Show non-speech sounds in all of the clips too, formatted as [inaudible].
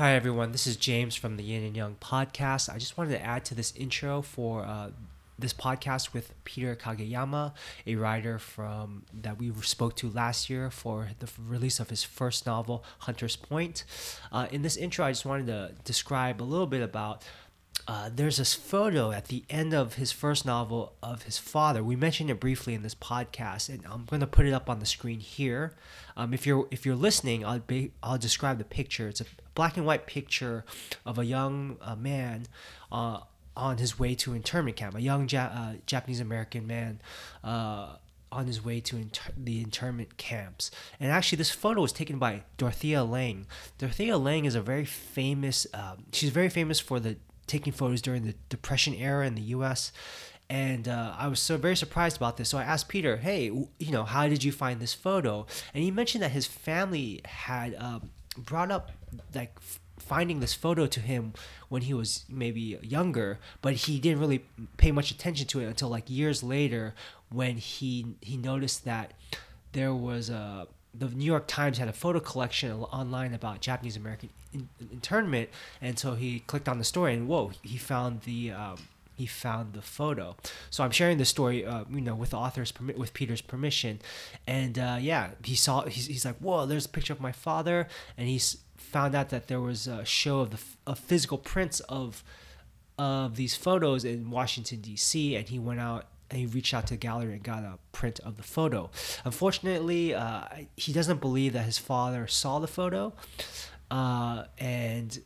Hi, everyone. This is James from the Yin and Young podcast. I just wanted to add to this intro for uh, this podcast with Peter Kageyama, a writer from that we spoke to last year for the release of his first novel, Hunter's Point. Uh, in this intro, I just wanted to describe a little bit about uh, there's this photo at the end of his first novel of his father. We mentioned it briefly in this podcast, and I'm going to put it up on the screen here. Um, if you're if you're listening, I'll be I'll describe the picture. It's a black and white picture of a young uh, man uh, on his way to internment camp. A young ja- uh, Japanese American man uh, on his way to inter- the internment camps. And actually, this photo was taken by Dorothea Lange. Dorothea Lange is a very famous. Um, she's very famous for the taking photos during the Depression era in the U.S. And uh, I was so very surprised about this. So I asked Peter, "Hey, you know, how did you find this photo?" And he mentioned that his family had um, brought up like finding this photo to him when he was maybe younger, but he didn't really pay much attention to it until like years later when he he noticed that there was a the New York Times had a photo collection online about Japanese American in, internment, and so he clicked on the story, and whoa, he found the um, he found the photo. So I'm sharing the story, uh, you know, with the author's permit, with Peter's permission, and uh, yeah, he saw. He's, he's like, whoa, there's a picture of my father, and he's found out that there was a show of the of physical prints of of these photos in Washington D.C. and he went out and he reached out to a gallery and got a print of the photo. Unfortunately, uh, he doesn't believe that his father saw the photo, uh, and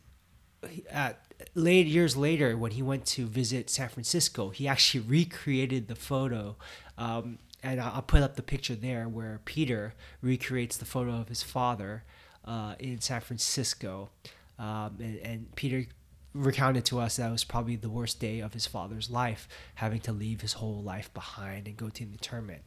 at late years later, when he went to visit San Francisco, he actually [laughs] recreated the photo. Um, and I'll put up the picture there where Peter recreates the photo of his father uh, in San Francisco. Um, and, and Peter recounted to us that was probably the worst day of his father's life, having to leave his whole life behind and go to the internment.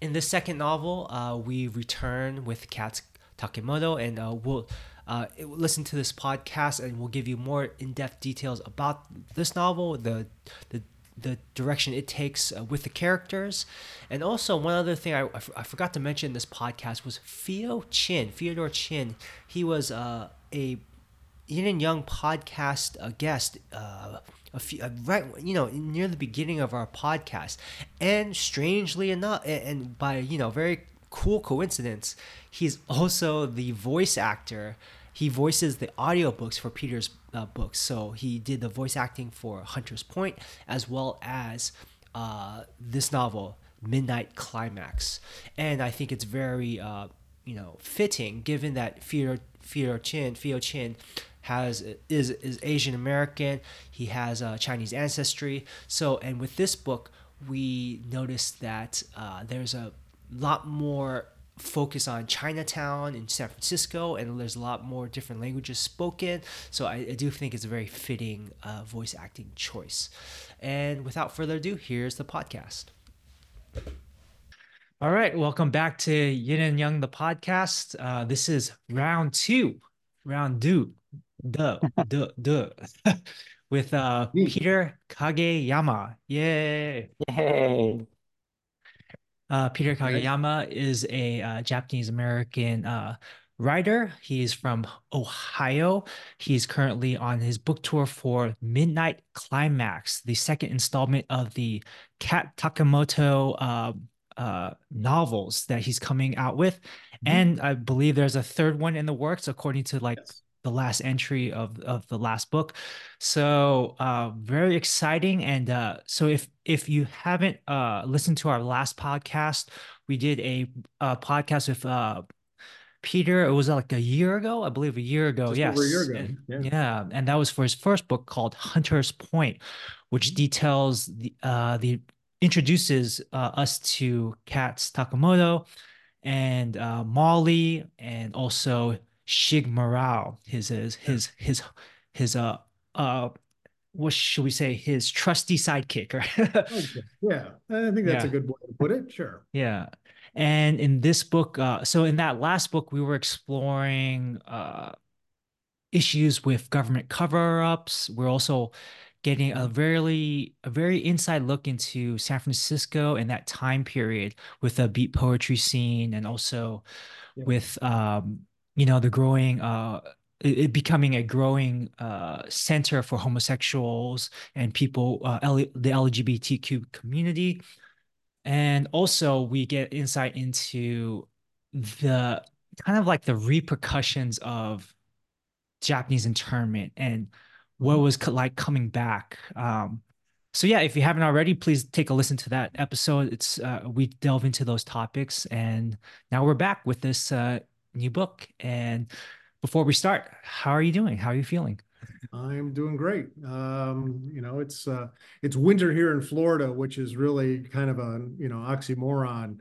In this second novel, uh, we return with Kats Takemoto, and uh, we'll uh, listen to this podcast, and we'll give you more in-depth details about this novel, the the the direction it takes uh, with the characters. And also, one other thing I, I, forgot to mention in this podcast was Theo Chin, Feodor Chin. He was uh, a Yin and Young podcast uh, guest. Uh, a few, uh, right, you know, near the beginning of our podcast, and strangely enough, and, and by you know, very cool coincidence, he's also the voice actor he voices the audiobooks for Peter's uh, books. So he did the voice acting for Hunter's Point as well as uh, this novel, Midnight Climax. And I think it's very, uh, you know, fitting given that Theo, Theo Chin, Theo Chin has is is Asian American. He has a Chinese ancestry. So, and with this book, we noticed that uh, there's a lot more focus on Chinatown in San Francisco, and there's a lot more different languages spoken. So I, I do think it's a very fitting uh, voice acting choice. And without further ado, here's the podcast. All right, welcome back to Yin and Young, the podcast. Uh, this is round two, round two, duh, duh, duh, [laughs] with uh, Peter Kageyama. Yay! Yay! Uh, Peter Kageyama is a uh, Japanese American uh, writer. He's from Ohio. He's currently on his book tour for Midnight Climax, the second installment of the Kat Takemoto uh, uh, novels that he's coming out with. Mm-hmm. And I believe there's a third one in the works, according to like yes the last entry of of the last book. So uh, very exciting. And uh, so if if you haven't uh, listened to our last podcast, we did a, a podcast with uh, Peter. It was like a year ago, I believe, a year ago. Just yes, year ago. Yeah. yeah, and that was for his first book called Hunter's Point, which mm-hmm. details the uh, the introduces uh, us to Kats Takemoto and uh, Molly, and also Shig Murao, his his his his his uh uh what should we say? His trusty sidekick right? Okay. yeah. I think that's yeah. a good way to put it. Sure. Yeah. And in this book uh so in that last book we were exploring uh issues with government cover-ups. We're also getting a very a very inside look into san francisco and that time period with a beat poetry scene and also yeah. with um you know the growing uh it, becoming a growing uh, center for homosexuals and people, uh, L- the LGBTQ community. And also, we get insight into the kind of like the repercussions of Japanese internment and what was like coming back. Um, so yeah, if you haven't already, please take a listen to that episode. It's uh, we delve into those topics, and now we're back with this uh, new book. And before we start, how are you doing? How are you feeling? I'm doing great. Um, you know, it's uh, it's winter here in Florida, which is really kind of a you know oxymoron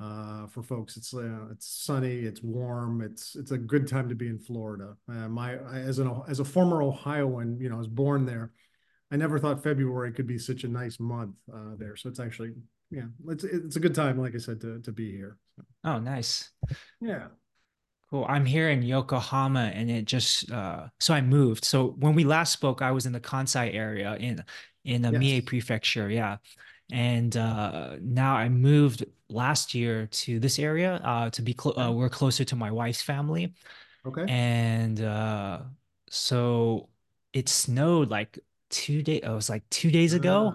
uh, for folks. It's uh, it's sunny, it's warm, it's it's a good time to be in Florida. Uh, my as an as a former Ohioan, you know, I was born there. I never thought February could be such a nice month uh, there. So it's actually yeah, it's it's a good time, like I said, to to be here. So. Oh, nice. Yeah. Cool. I'm here in Yokohama, and it just uh, so I moved. So when we last spoke, I was in the Kansai area in in the yes. Mie Prefecture. Yeah, and uh, now I moved last year to this area uh, to be cl- uh, we're closer to my wife's family. Okay. And uh, so it snowed like two days. It was like two days ago.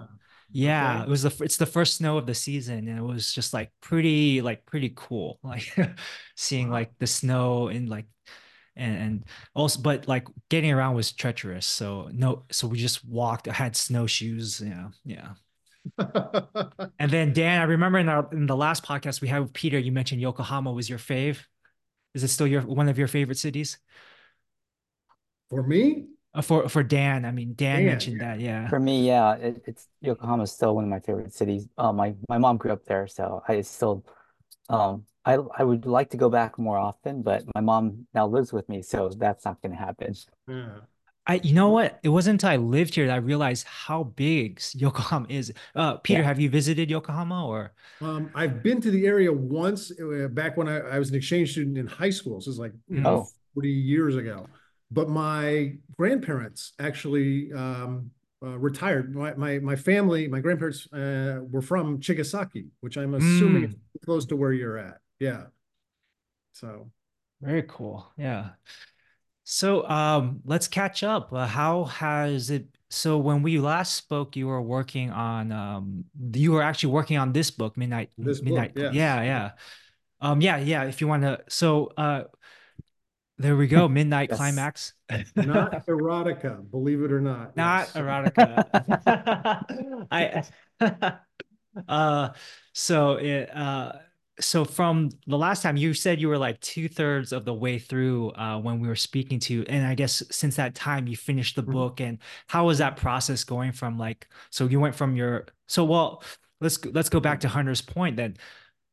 Ah, yeah, okay. it was the it's the first snow of the season, and it was just like pretty like pretty cool, [laughs] like seeing like the snow and like and, and also but like getting around was treacherous. So no, so we just walked. I had snowshoes. Yeah, yeah. [laughs] and then Dan, I remember in, our, in the last podcast we had with Peter, you mentioned Yokohama was your fave. Is it still your one of your favorite cities? For me? Uh, for for Dan, I mean Dan, Dan mentioned yeah. that, yeah. For me, yeah, it, it's Yokohama is still one of my favorite cities. Uh, my my mom grew up there, so I still, um, I I would like to go back more often, but my mom now lives with me, so that's not going to happen. Yeah. I, you know what? It wasn't until I lived here that I realized how big Yokohama is. Uh, Peter, yeah. have you visited Yokohama or? Um, I've been to the area once uh, back when I, I, was an exchange student in high school. So it's like you know, oh. 40 years ago. But my grandparents actually um, uh, retired. My, my, my family, my grandparents uh, were from Chigasaki, which I'm assuming mm. is close to where you're at. Yeah. So. Very cool. Yeah. So um, let's catch up. Uh, how has it? So when we last spoke, you were working on um, you were actually working on this book, Midnight. This Midnight. Book, yes. Yeah, yeah. Um, yeah, yeah. If you want to, so uh, there we go. [laughs] Midnight yes. climax. not [laughs] erotica, believe it or not. Not yes. erotica. [laughs] I. uh, so it uh so from the last time you said you were like two thirds of the way through uh, when we were speaking to, you. and I guess since that time you finished the mm-hmm. book, and how was that process going from like? So you went from your so well. Let's let's go back to Hunter's point then.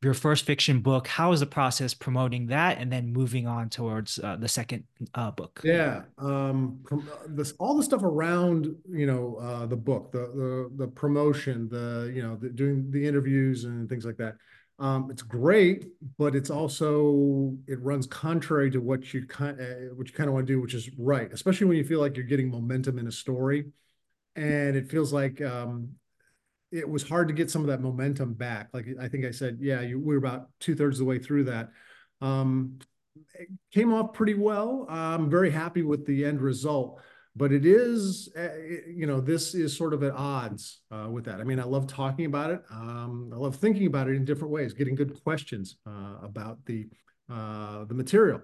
Your first fiction book. How was the process promoting that, and then moving on towards uh, the second uh, book? Yeah, um, uh, this all the stuff around you know uh, the book, the the the promotion, the you know the, doing the interviews and things like that um, it's great, but it's also it runs contrary to what you kind uh, what you kind of want to do, which is right, especially when you feel like you're getting momentum in a story, and it feels like um, it was hard to get some of that momentum back. Like I think I said, yeah, you, we were about two thirds of the way through that. Um, it came off pretty well. I'm very happy with the end result but it is uh, you know this is sort of at odds uh, with that i mean i love talking about it um, i love thinking about it in different ways getting good questions uh, about the uh, the material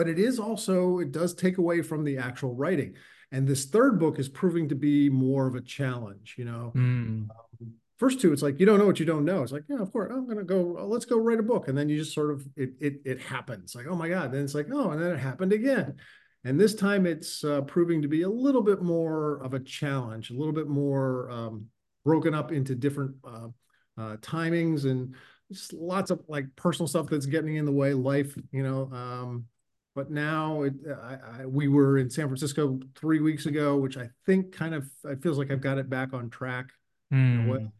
but it is also it does take away from the actual writing. And this third book is proving to be more of a challenge you know? Mm. um, first two it's like you don't know what you don't know. It's like yeah of course i'm gonna go let's go write a book. And then you just sort of it it, it happens. Like oh my god. Then it's like oh and then it happened again. And this time it's uh, proving to be a little bit more of a challenge, a little bit more um, broken up into different uh, uh, timings and just lots of like personal stuff that's getting in the way, life, you know. Um, but now it, I, I, we were in San Francisco three weeks ago, which I think kind of it feels like I've got it back on track. Mm.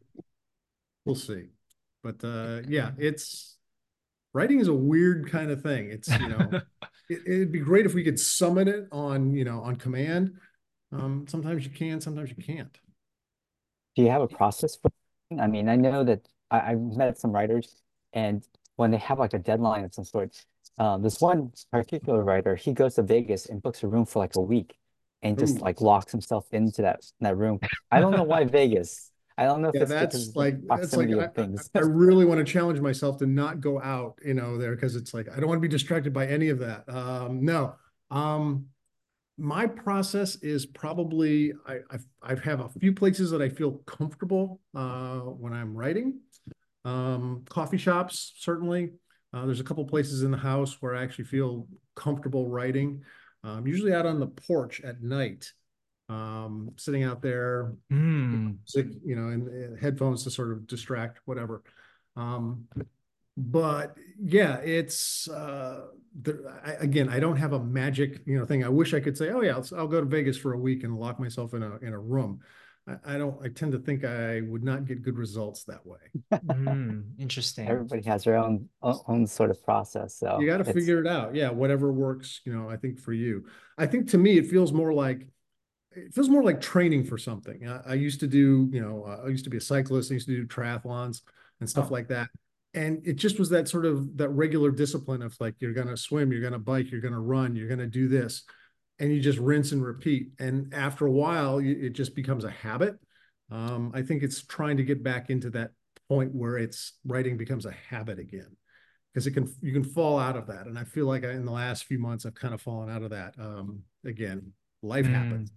we'll see. But uh, yeah, it's writing is a weird kind of thing. It's you know. [laughs] it, would be great if we could summon it on, you know, on command. Um, sometimes you can, sometimes you can't. Do you have a process for? I mean, I know that I, I've met some writers, and when they have like a deadline of some sort. Um, this one particular writer, he goes to Vegas and books a room for like a week and just Ooh. like locks himself into that that room. I don't know why Vegas. I don't know if Yeah, it's that's like that's like I, things. I I really want to challenge myself to not go out, you know, there because it's like I don't want to be distracted by any of that. Um, no. Um, my process is probably I I've, I have a few places that I feel comfortable uh, when I'm writing. Um, coffee shops certainly. Uh, there's a couple places in the house where I actually feel comfortable writing. Um, usually out on the porch at night, um, sitting out there, Mm. music, you know, and, and headphones to sort of distract, whatever. Um, but yeah, it's uh, the, I, again, I don't have a magic, you know, thing. I wish I could say, oh yeah, I'll, I'll go to Vegas for a week and lock myself in a in a room. I, I don't. I tend to think I would not get good results that way. Mm. Interesting. Everybody has their own own sort of process. So You got to figure it out. Yeah, whatever works, you know, I think for you. I think to me, it feels more like it feels more like training for something. I, I used to do, you know, uh, I used to be a cyclist. I used to do triathlons and stuff Oh. like that. And it just was that sort of that regular discipline of like you're gonna swim, you're gonna bike, you're gonna run, you're gonna do this, and you just rinse and repeat. And after a while, you, it just becomes a habit. Um, I think it's trying to get back into that point where it's writing becomes a habit again because it can you can fall out of that and i feel like I, in the last few months i've kind of fallen out of that um again life Mm. happens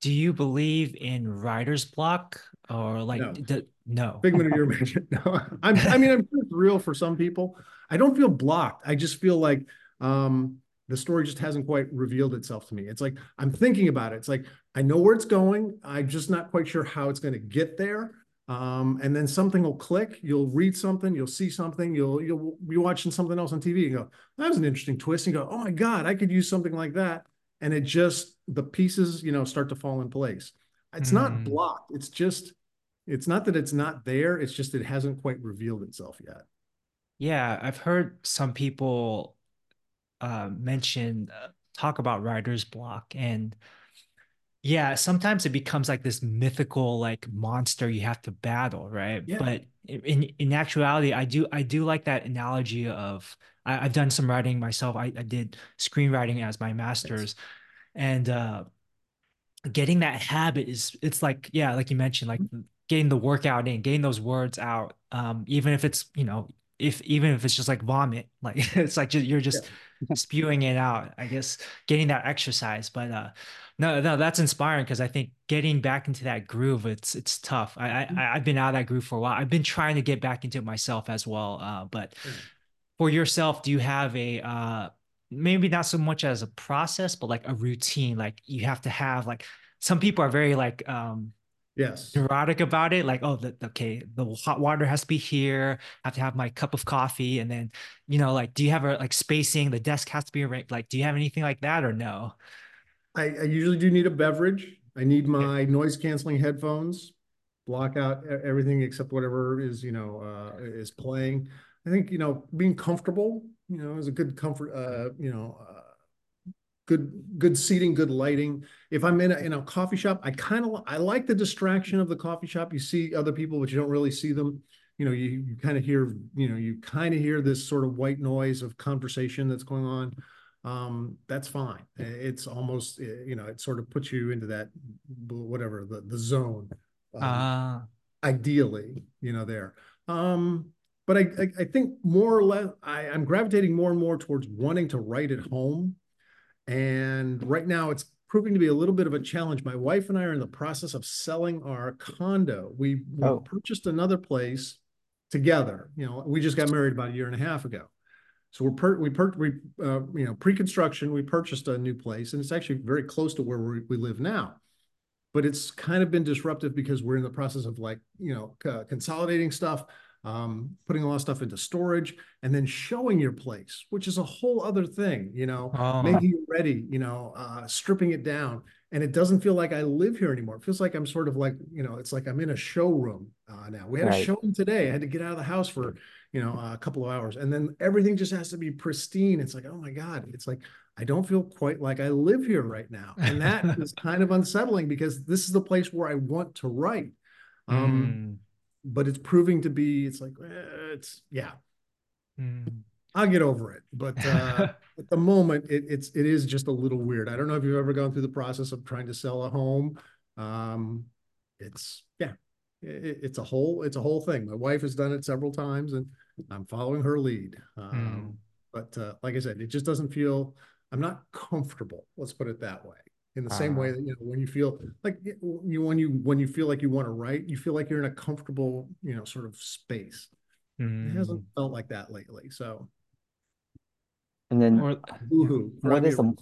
Do you believe in writer's block or like No. the, no? figment of your imagination [laughs] no i'm i mean i'm it's real for some people i don't feel blocked i just feel like um the story just hasn't quite revealed itself to me it's like i'm thinking about it it's like i know where it's going i'm just not quite sure how it's going to get there um, and then something will click. You'll read something, you'll see something, you'll you'll be watching something else on TV and go, that was an interesting twist. And you go, oh my God, I could use something like that. And it just the pieces, you know, start to fall in place. It's not Mm. blocked. It's just, it's not that it's not there. It's just it hasn't quite revealed itself yet. Yeah, I've heard some people uh, mention uh, talk about writer's block and yeah, sometimes it becomes like this mythical like monster you have to battle, right? Yeah. But in in actuality, I do I do like that analogy of I, I've done some writing myself. I, I did screenwriting as my master's, and uh, getting that habit is it's like yeah, like you mentioned, like getting the workout in, getting those words out, um, even if it's you know if even if it's just like vomit, like [laughs] it's like just, you're just spewing it out. I guess getting that exercise, but uh, no, no, that's inspiring because I think getting back into that groove, it's it's tough. I, I I've been out of that groove for a while. I've been trying to get back into it myself as well. Uh, but for yourself, do you have a uh maybe not so much as a process, but like a routine? Like you have to have like some people are very like um Yes. neurotic about it like oh the, okay the hot water has to be here I have to have my cup of coffee and then you know like do you have a like spacing the desk has to be arranged like do you have anything like that or no I, I usually do need a beverage. I need my noise canceling headphones, block out everything except whatever is, you know, uh, is playing. I think, you know, being comfortable, you know, is a good comfort, uh, you know, uh, good, good seating, good lighting. If I'm in a, in a coffee shop, I kind of, I like the distraction of the coffee shop. You see other people, but you don't really see them. You know, you, you kind of hear, you know, you kind of hear this sort of white noise of conversation that's going on um, that's fine. It's almost, eh, you know, it sort of puts you into that, whatever, the, the zone. um, uh ideally, you know, there. Um, but I, I, I think more or less, I, I'm gravitating more and more towards wanting to write at home. And right now it's proving to be a little bit of a challenge. My wife and I are in the process of selling our condo. We, we Oh. purchased another place together. You know, we just got married about a year and a half ago. So we're per, we per, we, uh, you know, pre-construction, we purchased a new place and it's actually very close to where we, we live now. But it's kind of been disruptive because we're in the process of like, you know, uh, consolidating stuff, um, putting a lot of stuff into storage and then showing your place, which is a whole other thing, you know, Oh. making it ready, you know, uh, stripping it down. And it doesn't feel like I live here anymore. It feels like I'm sort of like, you know, it's like I'm in a showroom uh, now. We had a Right. showing today. I had to get out of the house for, you know, a couple of hours and then everything just has to be pristine. It's like, oh my God, it's like, I don't feel quite like I live here right now. [laughs] And that is kind of unsettling because this is the place where I want to write. Um, mm. But it's proving to be, it's like, eh, it's, yeah. Mm. I'll get over it. But uh, [laughs] at the moment, it, it's it is just a little weird. I don't know if you've ever gone through the process of trying to sell a home. Um, it's yeah, it, it's a whole it's a whole thing. My wife has done it several times, and I'm following her lead. Um, Mm. But uh, like I said, it just doesn't feel. I'm not comfortable. Let's put it that way. In the same way Ah. that you know when you feel like you when you when you feel like you want to write, you feel like you're in a comfortable you know sort of space. It Mm. hasn't felt like that lately. So And then Or Woohoo. what Run is your the.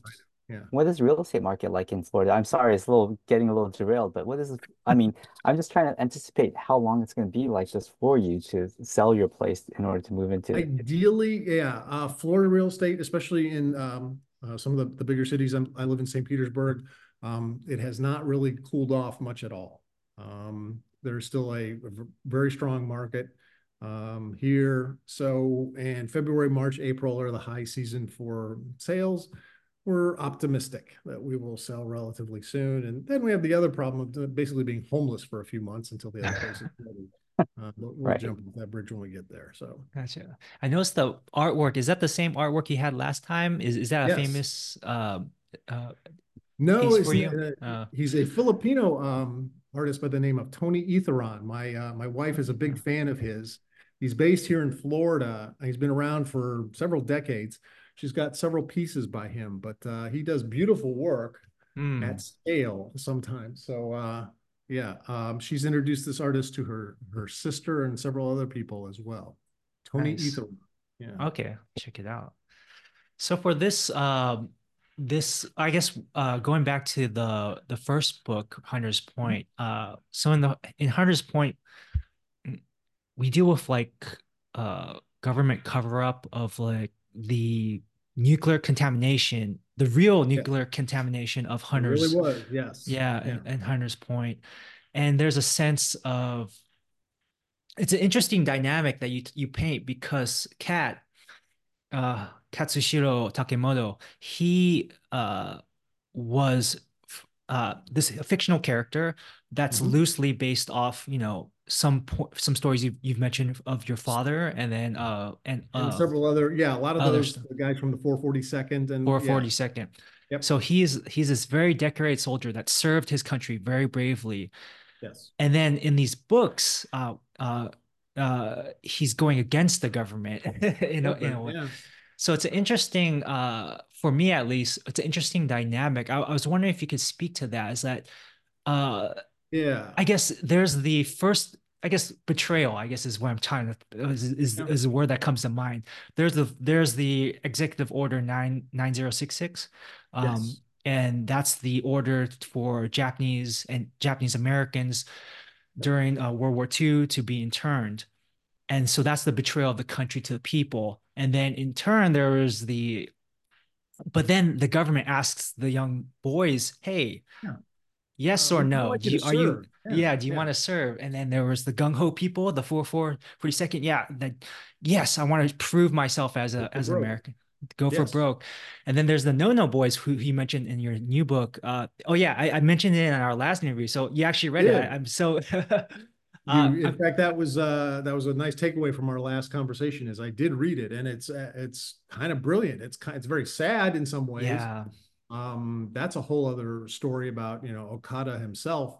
Yeah. what is real estate market like in Florida? I'm sorry, it's a little getting a little derailed, but what is it? I mean, I'm just trying to anticipate how long it's going to be like just for you to sell your place in order to move into. Ideally, yeah, uh, Florida real estate, especially in um, uh, some of the, the bigger cities. I'm, I live in St. Petersburg. Um, it has not really cooled off much at all. Um, there's still a very strong market um, here. So, and February, March, April are the high season for sales. We're optimistic that we will sell relatively soon. And then we have the other problem of uh, basically being homeless for a few months until the other [laughs] place is ready. Uh, but we'll Right. jump off that bridge when we get there. So. Gotcha. I noticed the artwork. Is that the same artwork you had last time? Is is that a Yes. famous um uh No, piece it's for you? uh, Uh, he's a Filipino um artist by the name of Tony Etheron. My uh, my wife is a big fan of his. He's based here in Florida. He's been around for several decades. She's got several pieces by him, but uh, he does beautiful work mm, at scale sometimes. So uh, yeah, um, she's introduced this artist to her her sister and several other people as well. Tony Nice. Etheron. Yeah. okay, check it out. So for this um this I guess uh going back to the the first book, Hunter's Point, uh so in the in Hunter's Point mm, we deal with like uh government cover up of like the nuclear contamination, the real nuclear contamination of It Hunter's really was. Yes. yeah, Yeah. and, and Hunter's Point. And there's a sense of it's an interesting dynamic that you you paint because Kat, uh, Katsushiro Takemoto, he uh was uh this fictional character that's Mhm. loosely based off, you know, some po- some stories you've you've mentioned of your father, and then uh and and uh several other yeah a lot of other those guys from the 442nd and 442nd yeah, Yep. So he's he's this very decorated soldier that served his country very bravely. yes and then in these books uh uh uh he's going against the government you [laughs] know in a way. yeah so it's an interesting uh for me at least it's an interesting dynamic I, I was wondering if you could speak to that is that uh yeah i guess there's the first i guess betrayal i guess is what i'm trying to is is, Yeah. is a word that comes to mind there's the there's the executive order 9 9066 um Yes. and that's the order for Japanese and Japanese Americans during uh, World War II to be interned. And so that's the betrayal of the country to the people. And then in turn, there was the, but then the government asks the young boys, hey, Yeah. Yes Uh, or no? Do you are you, yeah, Yeah, do you yeah. want to serve? And then there was the gung ho people, the 44, 42nd. Yeah, that, yes, I want to prove myself as a, as an. American. Go for broke. And then there's the no no boys who you mentioned in your new book. Uh, oh yeah, I, I mentioned it in our last interview. So you actually read it. I, I'm so. [laughs] You, uh, in I'm- fact, that was uh, that was a nice takeaway from our last conversation. Is I did read it, and it's uh, it's kind of brilliant. It's kind it's very sad in some ways. yeah. Um, that's a whole other story about you know Okada himself,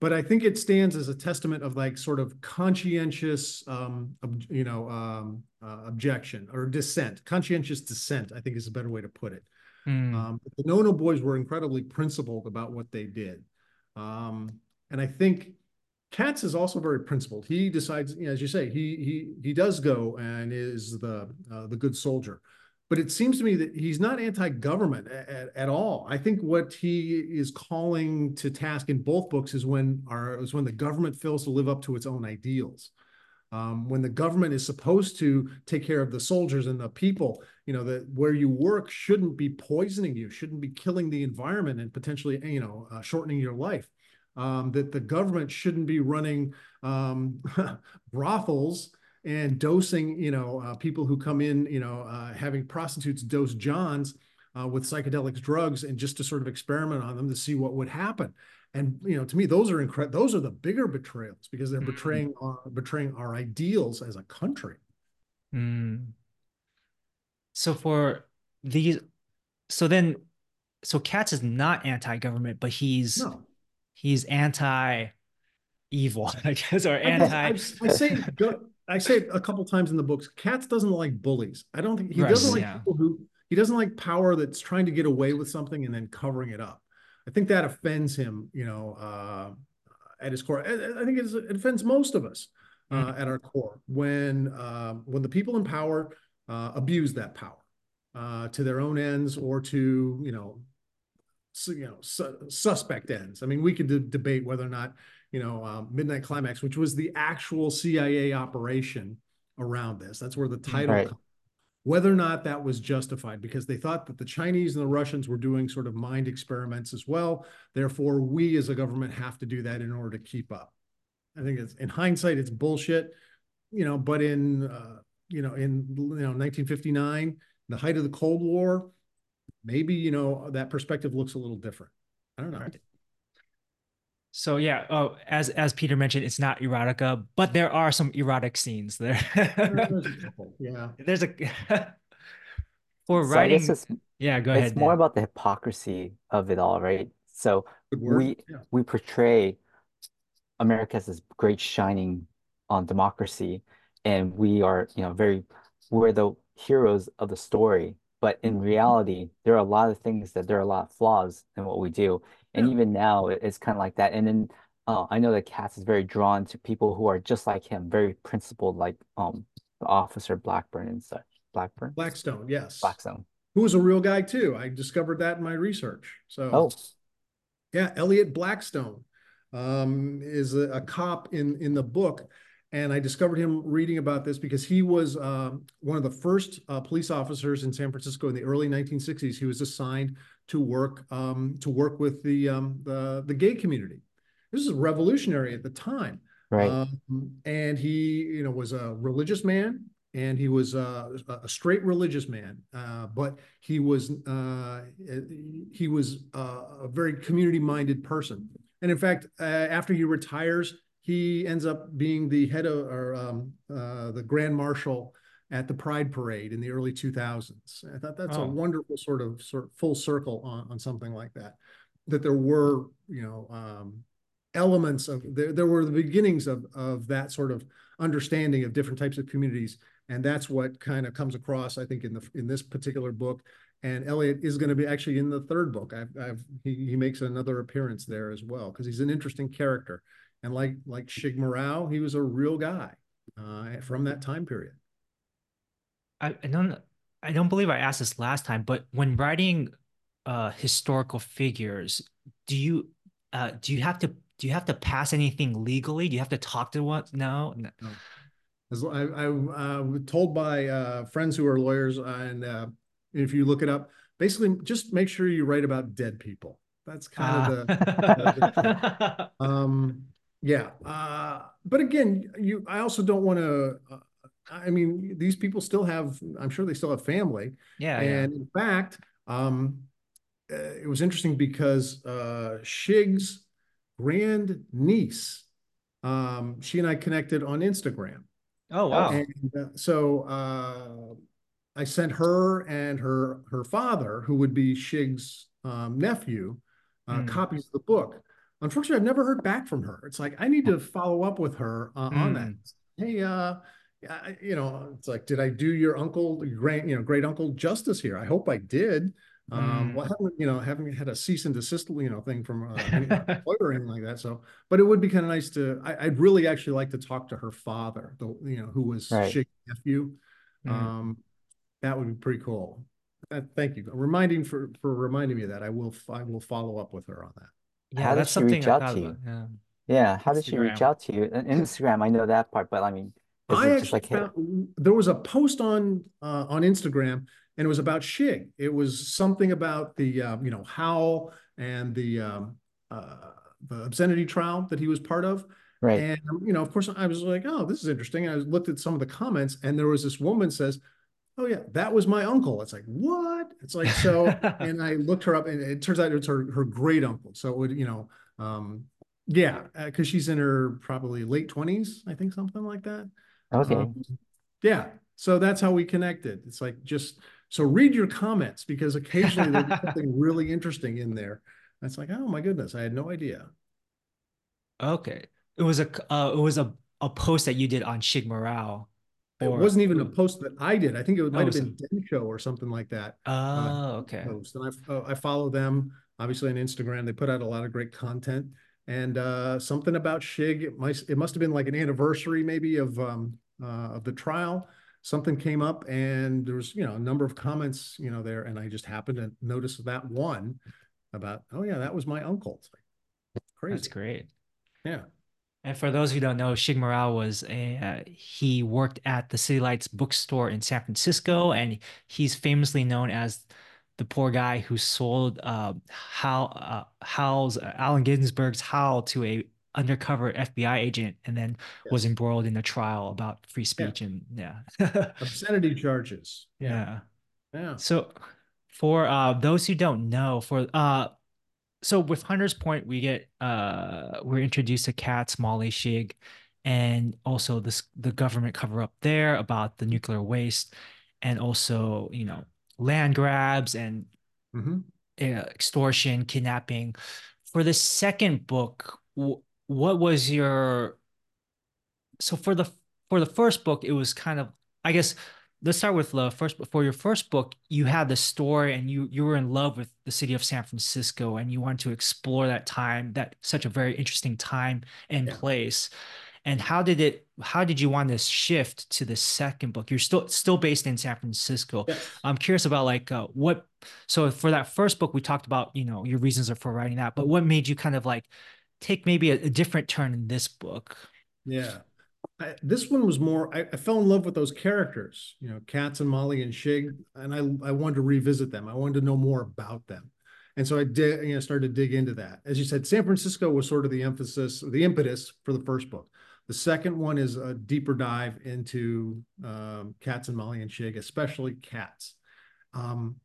but I think it stands as a testament of like sort of conscientious, um, ob- you know, um, uh, objection or dissent. Conscientious dissent, I think, is a better way to put it. Mm, Um, the Nono boys were incredibly principled about what they did. Um, and I think Kats is also very principled. He decides, you know, as you say, he he he does go and is the uh, the good soldier. But it seems to me that he's not anti-government at, at all. I think what he is calling to task in both books is when our is when the government fails to live up to its own ideals. Um, when the government is supposed to take care of the soldiers and the people, you know, that where you work shouldn't be poisoning you, shouldn't be killing the environment and potentially, you know, uh, shortening your life. Um, that the government shouldn't be running um, [laughs] brothels and dosing, you know, uh, people who come in, you know, uh, having prostitutes dose Johns uh, with psychedelic drugs and just to sort of experiment on them to see what would happen. And you know, to me, those are incredible. Those are the bigger betrayals because they're Mhm. betraying our betraying our ideals as a country. mm. so for these, so then, so Kats is not anti-government, but he's No. he's anti-evil, [laughs] I guess, or I, anti. I, I say go- I say it a couple times in the books. Kats doesn't like bullies. I don't think he Right, doesn't like yeah. people who he doesn't like power that's trying to get away with something and then covering it up. I think that offends him, you know, uh, at his core. I, I think it's, it offends most of us uh, at our core when um, when the people in power uh, abuse that power uh, to their own ends or to you know su- you know su- suspect ends. I mean, we could de- debate whether or not you know um, Midnight Climax, which was the actual CIA operation around this. That's where the title Right. comes. Whether or not that was justified, because they thought that the Chinese and the Russians were doing sort of mind experiments as well. Therefore, we as a government have to do that in order to keep up. I think it's in hindsight, it's bullshit, you know, but in, uh, you know, in, you know, 1959, the height of the Cold War, maybe, you know, that perspective looks a little different. I don't know. Right. So yeah, oh, as as Peter mentioned, it's not erotica, but there are some erotic scenes there. There's a couple, Yeah. There's a [laughs] for So writing. guess it's yeah, go it's ahead. It's more Dan. about the hypocrisy of it all, right? So we Yeah. we portray America as this great shining on democracy, and we are, you know, very we're the heroes of the story. But in reality, there are a lot of things that there are a lot of flaws in what we do. And Yeah. even now, it- it's kind of like that. And then uh, I know that Kats is very drawn to people who are just like him, very principled, like um the Officer Blackburn and such. Blackburn? Blackstone, yes. Blackstone. Who was a real guy too. I discovered that in my research. So. Oh, Yeah, Elliot Blackstone um, is a, a cop in in the book, and I discovered him reading about this because he was um, one of the first uh, police officers in San Francisco in the early 1960s. He was assigned to work um, to work with the um, the the gay community. This is revolutionary at the time. right. Um, and he, you know, was a religious man, and he was a, a straight religious man. Uh, but he was uh, he was a very community-minded person. And in fact, uh, after he retires, he ends up being the head of or um, uh, the grand marshal at the Pride Parade in the early 2000s. I thought that's Oh. a wonderful sort of sort of full circle on, on something like that. That there were, you know, um, elements of there, there were the beginnings of of that sort of understanding of different types of communities and that's what kind of comes across i think in the in this particular book and elliot is going to be actually in the third book i've, I've he, he makes another appearance there as well because he's an interesting character and like like Shig Murao he was a real guy uh, from that time period I, I don't I don't believe I asked this last time, but when writing uh historical figures, do you uh do you have to do you have to pass anything legally? Do you have to talk to one? No. No. As I, I uh, was told by uh, friends who are lawyers, and uh, if you look it up, basically just make sure you write about dead people. That's kind of the Ah. [laughs] um, yeah. Uh, but again, you I also don't want to. I mean, these people still have. I'm sure they still have family, yeah, yeah. and in fact, um, uh, it was interesting because uh, Shig's grand niece, um, she and I connected on Instagram. Oh wow. And uh, so uh, I sent her and her her father, who would be Shig's um, nephew, uh, Hmm. copies of the book. Unfortunately, I've never heard back from her. It's like I need to follow up with her uh, on that. Hey, uh, I- you know, it's like, did I do your uncle, your grand, you know, great uncle justice here? I hope I did. Um, Hmm. well, I haven't, you know, haven't had a cease and desist, you know, thing from uh, any [laughs] employer or anything like that. So, but it would be kind of nice to. I, I'd really actually like to talk to her father, the you know, who was Right. Shig's nephew. Mm. Um, that would be pretty cool. Uh, thank you, reminding for for reminding me of that. I will I will follow up with her on that. Yeah, How did that's she something reach out to you? about. Yeah. Yeah, how did she reach out to you? Uh, Instagram, I know that part, but I mean, is I actually like, found there was a post on uh, on Instagram, and it was about Shig. It was something about the uh, you know Howl and the um, uh, the obscenity trial that he was part of. right, And you know, of course, I was like, "Oh, this is interesting." And I looked at some of the comments, and there was this woman says, "Oh yeah, that was my uncle." It's like, "What?" It's like so, [laughs] and I looked her up, and it turns out it's her her great uncle. So it would, you know, um, yeah, because she's in her probably late twenties, I think, something like that. Okay. Um, yeah. So that's how we connected. It's like just So read your comments because occasionally there's [laughs] something really interesting in there. It's like, oh my goodness, I had no idea. Okay. It was a uh, it was a, a post that you did on Shig Murao. It wasn't even a post that I did. I think it Oh, might have so- been Show or something like that. Oh, okay. Post. And I uh, I follow them obviously on Instagram. They put out a lot of great content. And uh, something about Shig, it might it must have been like an anniversary maybe of um uh, of the trial. Something came up and there was you know a number of comments you know there, and I just happened to notice that one about oh yeah that was my uncle. Like crazy. That's great. Yeah. And for those who don't know, Shig Murao was a uh, he worked at the City Lights bookstore in San Francisco, and he's famously known as the poor guy who sold uh, Howl uh, Howl's uh, Allen Ginsberg's Howl to a undercover FBI agent, and then was embroiled in a trial about free speech and yeah, [laughs] Obscenity charges. yeah. Yeah. So for uh those who don't know, for uh so with Hunter's Point, we get uh we're introduced to Kats, Molly Shig, and also this the government cover up there about the nuclear waste and also, you know, land grabs and hmm uh, extortion, kidnapping. For the second book, wh- what was your so for the for the first book, it was kind of I guess let's start with the first for your first book, you had the story and you you were in love with the city of San Francisco and you wanted to explore that time, that such a very interesting time and Yeah. place. And how did it how did you want to shift to the second book? You're still still based in San Francisco. Yes. I'm curious about like uh, what. So for that first book, we talked about you know your reasons for writing that, but what made you kind of like take maybe a, a different turn in this book? Yeah. I, this one was more, I, I fell in love with those characters, you know, Kats and Molly and Shig, and I, I wanted to revisit them. I wanted to know more about them. And so I did, you know, started to dig into that. As you said, San Francisco was sort of the emphasis, the impetus for the first book. The second one is a deeper dive into um, Kats and Molly and Shig, especially Kats. Um,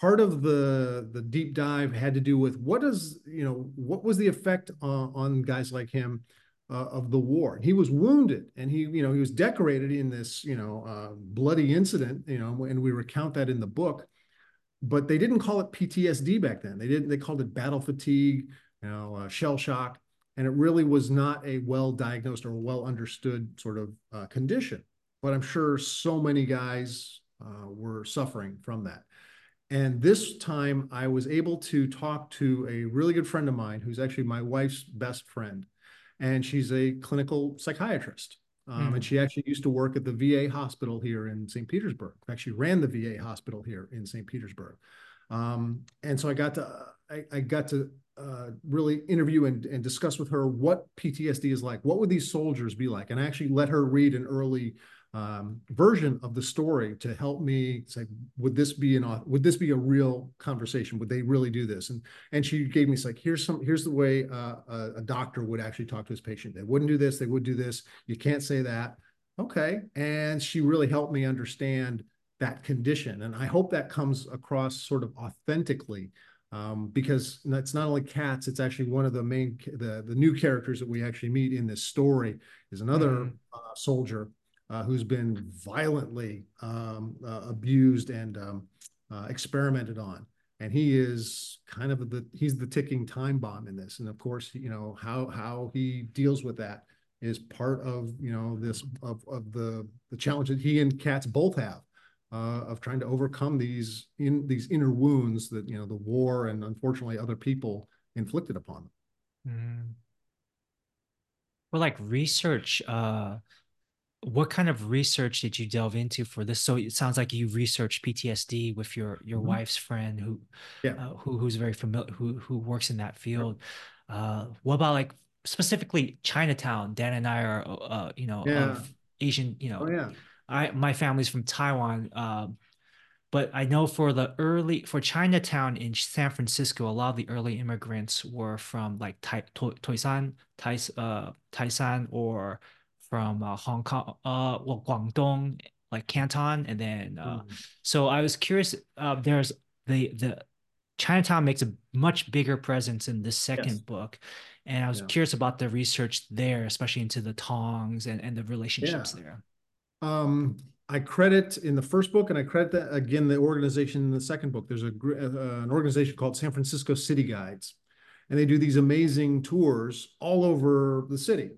part of the the deep dive had to do with what does you know what was the effect on, on guys like him uh, of the war. He was wounded, and he, you know, he was decorated in this, you know, uh, bloody incident, you know, and we recount that in the book. But they didn't call it PTSD back then. They didn't. They called it battle fatigue, you know, uh, shell shock, and it really was not a well diagnosed or well understood sort of uh, condition. But I'm sure so many guys uh, were suffering from that. And this time, I was able to talk to a really good friend of mine, who's actually my wife's best friend and she's a clinical psychiatrist. Um, Mhm. And she actually used to work at the VA hospital here in St. Petersburg. In fact, she ran the VA hospital here in St. Petersburg. Um, and so I got to I, I got to uh, really interview and, and discuss with her what PTSD is like. What would these soldiers be like? And I actually let her read an early um, version of the story to help me say, would this be an would this be a real conversation? Would they really do this? And and she gave me like here's some here's the way uh, a, a doctor would actually talk to his patient. They wouldn't do this. They would do this. You can't say that. Okay. And she really helped me understand that condition. And I hope that comes across sort of authentically um, because it's not only Kats, it's actually one of the main, the, the new characters that we actually meet in this story is another Mhm. uh, soldier uh, who's been violently um, uh, abused and um, uh, experimented on. And he is kind of the, he's the ticking time bomb in this. And of course, you know, how, how he deals with that is part of, you know, this, of, of the, the challenge that he and Kats both have uh, of trying to overcome these in these inner wounds that you know the war and unfortunately other people inflicted upon them. Mm. For like research, uh, what kind of research did you delve into for this? So it sounds like you researched PTSD with your your Mhm. wife's friend who, Yeah. uh, who who's very familiar, who who works in that field. Uh, what about like specifically Chinatown? Dan and I are, uh, you know, Yeah. of Asian, you know, Oh yeah, I my family's from Taiwan, um, but I know for the early for Chinatown in San Francisco, a lot of the early immigrants were from like Tai, to, Toisan, Tai, uh, Taisan, or from uh, Hong Kong, uh, well, Guangdong, like Canton, and then uh, Mm. so I was curious. Uh, there's the the Chinatown makes a much bigger presence in the second Yes. book, and I was Yeah. curious about the research there, especially into the Tongs and and the relationships Yeah. there. Um, I credit in the first book, and I credit that, again the organization in the second book. There's a uh, an organization called San Francisco City Guides, and they do these amazing tours all over the city.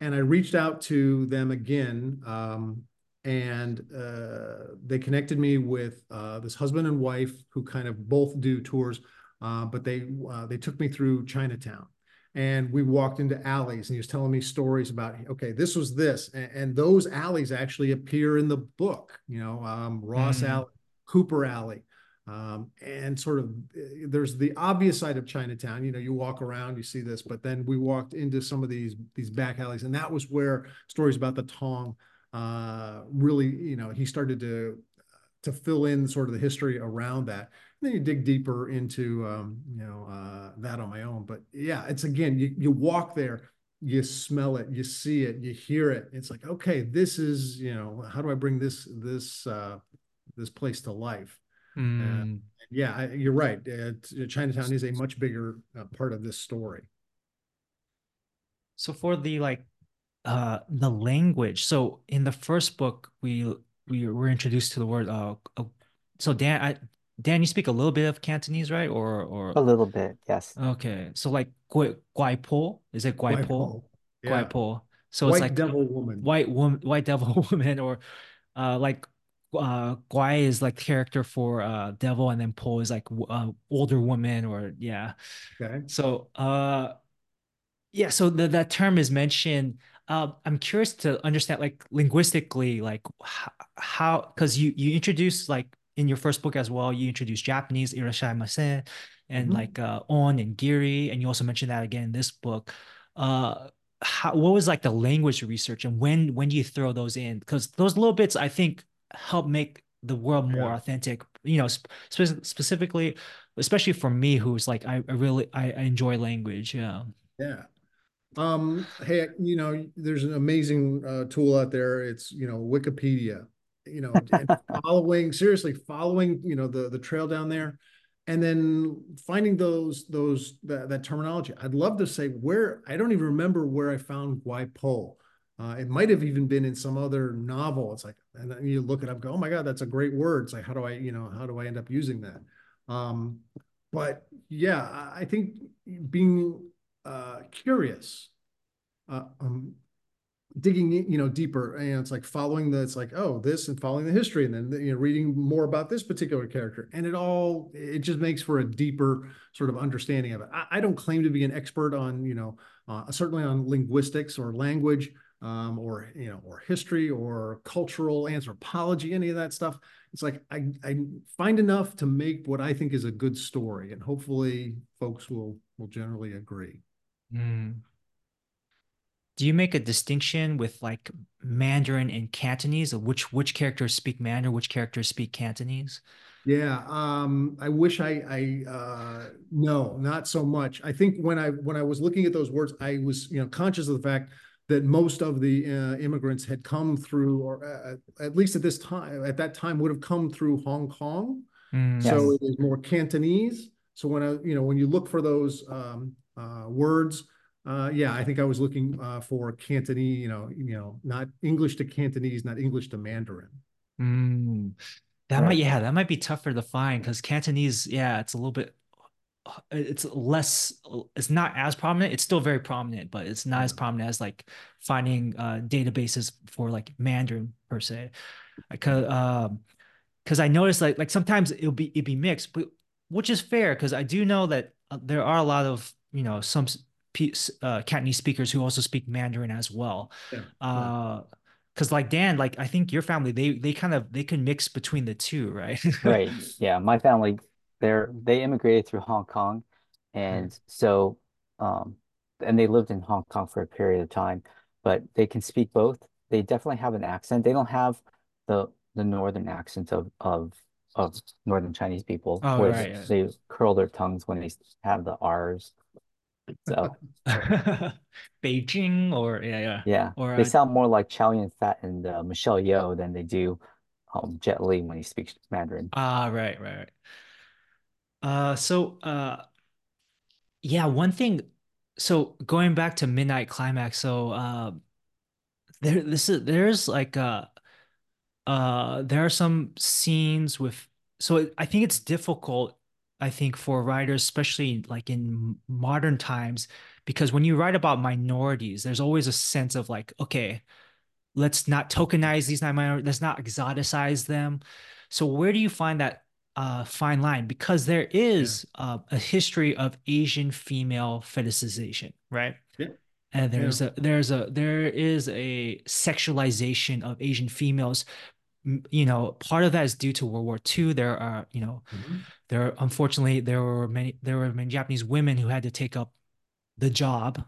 And I reached out to them again, um, and uh, they connected me with uh, this husband and wife who kind of both do tours, uh, but they uh, they took me through Chinatown and we walked into alleys and he was telling me stories about okay this was this and, and those alleys actually appear in the book you know um, ross mm. alley cooper alley um, and sort of eh, there's the obvious side of chinatown you know you walk around you see this but then we walked into some of these these back alleys and that was where stories about the tong uh, really you know he started to to fill in sort of the history around that then you dig deeper into um, you know uh, that on my own. But yeah, it's again you you walk there, you smell it, you see it, you hear it. It's like okay, this is you know how do I bring this this uh, this place to life? Mm. yeah, I, you're right. Chinatown is a much bigger uh, part of this story. So for the like uh the language, so in the first book we we were introduced to the word uh, uh so Dan I Dan, you speak a little bit of Cantonese, right? Or or A little bit, yes. okay, so like gui guai po, is it guai po? Guai Yeah. po. So White it's like devil woman. white woman, white devil [laughs] woman, or uh like uh guai is like character for uh devil, and then po is like uh older woman, or yeah. Okay. So uh yeah, so the, that term is mentioned. Uh, I'm curious to understand like linguistically, like how because you you introduce like in your first book as well, you introduced Japanese, irashaimase, and mm-hmm. like uh, on and giri, and you also mentioned that again in this book. Uh, how, what was like the language research, and when when do you throw those in? Because those little bits, I think, help make the world more yeah. authentic. You know, spe- specifically, especially for me, who's like, I, I really I, I enjoy language. Yeah. Yeah. Um, hey, you know, there's an amazing uh, tool out there. It's you know Wikipedia you know, following seriously following, you know, the the trail down there, and then finding those those that, that terminology. I'd love to say where I don't even remember where I found Guaipo. Uh, it might have even been in some other novel. It's like, and then you look it up, go, oh my god, that's a great word. It's like, how do I, you know, how do I end up using that? Um, but yeah, I think being uh, curious uh, um, digging you know deeper and it's like following the it's like oh this and following the history and then you know reading more about this particular character and it all it just makes for a deeper sort of understanding of it. I, I don't claim to be an expert on you know uh, certainly on linguistics or language um, or you know or history or cultural anthropology any of that stuff. It's like I, I find enough to make what i think is a good story and hopefully folks will will generally agree. Mm do you make a distinction with like Mandarin and Cantonese? Which which characters speak Mandarin, which characters speak Cantonese? Yeah, um, I wish I, I uh, no, not so much. I think when I when I was looking at those words, I was you know conscious of the fact that most of the uh, immigrants had come through, or uh, at least at this time, at that time, would have come through Hong Kong. Mm, so yes. it is more Cantonese. So when I, you know, when you look for those um, uh, words, uh, yeah, I think I was looking uh, for Cantonese, you know, you know, not English to Cantonese, not English to Mandarin. Mm, that right. might, yeah, that might be tougher to find because Cantonese, yeah, it's a little bit, uh, it's less, it's not as prominent. It's still very prominent, but it's not as prominent as like finding uh, databases for like Mandarin per se. Because, um, because I noticed like like sometimes it'll be it'll be mixed, but which is fair because I do know that uh, there are a lot of you know some uh, Cantonese speakers who also speak Mandarin as well. Yeah. Uh, because like Dan, like I think your family, they they kind of they can mix between the two, right? [laughs] right. Yeah, my family, they're they immigrated through Hong Kong, and mm. so um, and they lived in Hong Kong for a period of time, but they can speak both. They definitely have an accent. They don't have the the northern accent of of of northern Chinese people, oh, where right, yeah. they curl their tongues when they have the R's. So [laughs] Beijing or yeah, yeah. Yeah. Or they uh, sound more like Chow Yun Fat and uh, Michelle Yeoh than they do um, Jet Li when he speaks Mandarin. Ah, right, right, right. Uh, so uh, yeah, one thing. So going back to Midnight Climax, so uh, there this is there's like uh uh there are some scenes with so I think it's difficult I think for writers especially like in modern times because when you write about minorities there's always a sense of like okay let's not tokenize these nine minorities let's not exoticize them so where do you find that uh, fine line because there is uh, a history of Asian female fetishization, right? Yeah. And there's a there's a there is a sexualization of Asian females. You know, part of that is due to World War II. There are, you know, Mhm. there unfortunately there were many there were many Japanese women who had to take up the job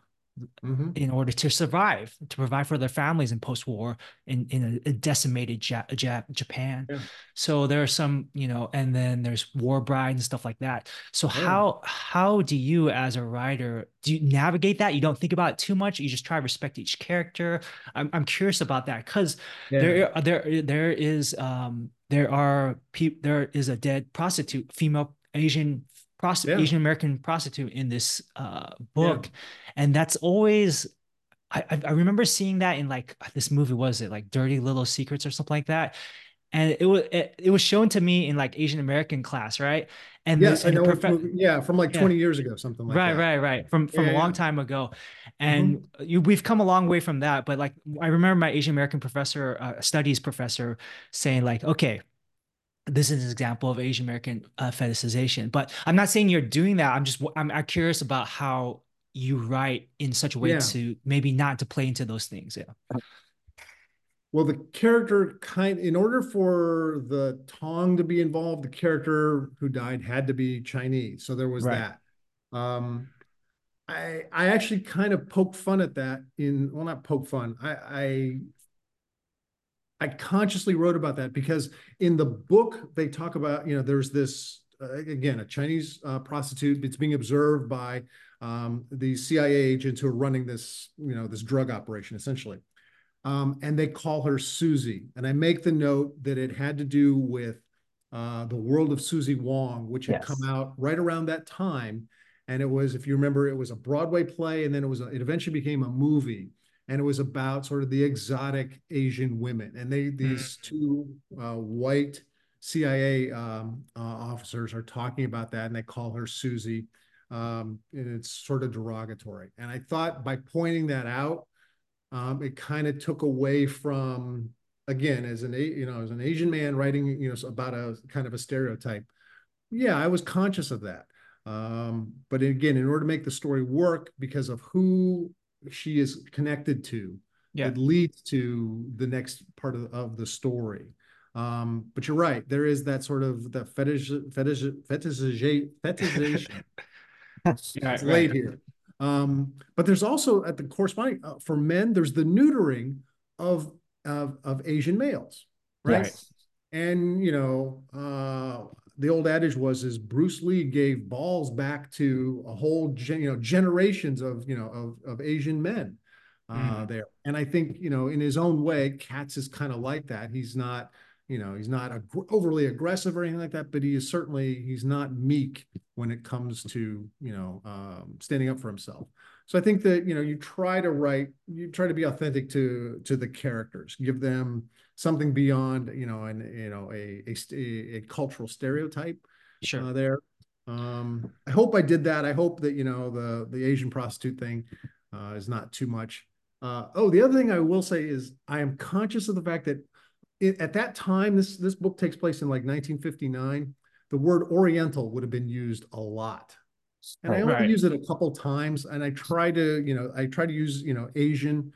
Mhm. in order to survive, to provide for their families in post-war in in a, a decimated ja- Ja- Japan. Yeah. So there are some, you know, and then there's war bride and stuff like that. So Yeah. how how do you as a writer do you navigate that? You don't think about it too much. You just try to respect each character. I'm I'm curious about that because Yeah. there there there is um there are people there is a dead prostitute female Asian prostitute Yeah. Asian American prostitute in this uh book and that's always I I remember seeing that in like this movie was it like Dirty Little Secrets or something like that and it was it, it was shown to me in like Asian American class right and Yes, I know. movie- Yeah, from like Yeah. 20 years ago, something like right that. right right right. from from Yeah, a long yeah. time ago and you, we've come a long way from that but like i remember my asian american professor uh, studies professor saying like okay this is an example of asian american uh, fetishization but i'm not saying you're doing that i'm just i'm, I'm curious about how you write in such a way Yeah. to maybe not to play into those things yeah Well, the character kind, in order for the Tong to be involved, the character who died had to be Chinese. So there was Right. that. Um, I I actually kind of poked fun at that in well, not poke fun. I I I consciously wrote about that because in the book they talk about you know there's this uh, again a Chinese uh, prostitute that's being observed by um, the CIA agents who are running this you know this drug operation essentially um, and they call her Susie. And I make the note that it had to do with uh, the world of Susie Wong, which had come out right around that time. And it was, if you remember, it was a Broadway play, and then it was, a, it eventually became a movie, and it was about sort of the exotic Asian women. And they, these two uh, white CIA um, uh, officers are talking about that, and they call her Susie, um, and it's sort of derogatory. And I thought by pointing that out, um, it kind of took away from again as an you know as an Asian man writing you know about a kind of a stereotype. Yeah, I was conscious of that. Um, but again, in order to make the story work, because of who she is connected to, Yeah. it leads to the next part of, of the story. Um, but you're right, there is that sort of the fetish fetish fetishization fetishization [laughs] Right, it's late here. Um, but there's also at the corresponding uh, for men, there's the neutering of of of Asian males, right? Yes. And you know, uh, the old adage was is Bruce Lee gave balls back to a whole gen, you know generations of you know of of Asian men uh, Mhm. there. And I think you know in his own way, Kats is kind of like that. He's not you know he's not ag- overly aggressive or anything like that, but he is certainly he's not meek when it comes to you know um, standing up for himself. So I think that you know you try to write, you try to be authentic to to the characters, give them something beyond you know and you know a a, a cultural stereotype sure uh, there. Um, I hope I did that. I hope that you know the the Asian prostitute thing uh, is not too much. Uh, oh, the other thing I will say is I am conscious of the fact that it, at that time, this this book takes place in like 1959. The word Oriental would have been used a lot, and I only Right. use it a couple times. And I try to, you know, I try to use, you know, Asian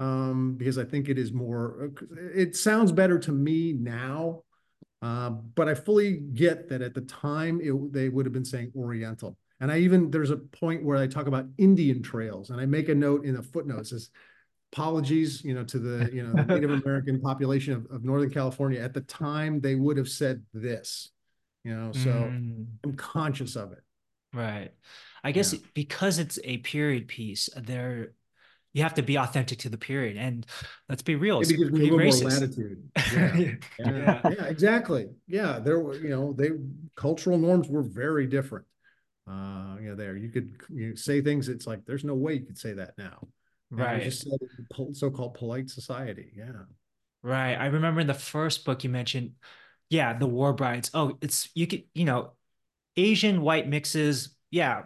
um, because I think it is more. It sounds better to me now, uh, but I fully get that at the time it, they would have been saying Oriental. And I even there's a point where I talk about Indian trails, and I make a note in a footnote it says apologies, you know, to the you know the Native American [laughs] population of, of Northern California. At the time, they would have said this, you know. So Mm, I'm conscious of it. right i guess Yeah. because it's a period piece there you have to be authentic to the period and let's be real it's Maybe gives me a pretty little more latitude. [laughs] Yeah. yeah. Yeah, yeah, exactly. Yeah, there were, you know, they cultural norms were very different. Uh, you know, there you could you say things. It's like there's no way you could say that now. And it was right just said so-called polite society. Yeah. Right. I remember in the first book you mentioned, yeah, the war brides. Oh, it's you could, you know, Asian white mixes. Yeah,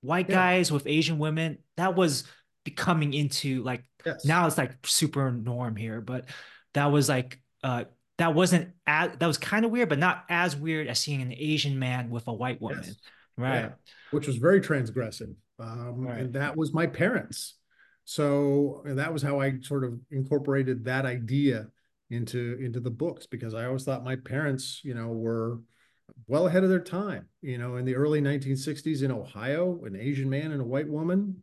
white Yeah. guys with Asian women. That was becoming into like Yes. now it's like super norm here, but that was like uh that wasn't as that was kind of weird, but not as weird as seeing an Asian man with a white woman. Yes. Right. Yeah, which was very transgressive. Um, Right. and that was my parents. So that was how I sort of incorporated that idea into into the books because I always thought my parents, you know, were well ahead of their time. You know, in the early 1960s in Ohio, an Asian man and a white woman.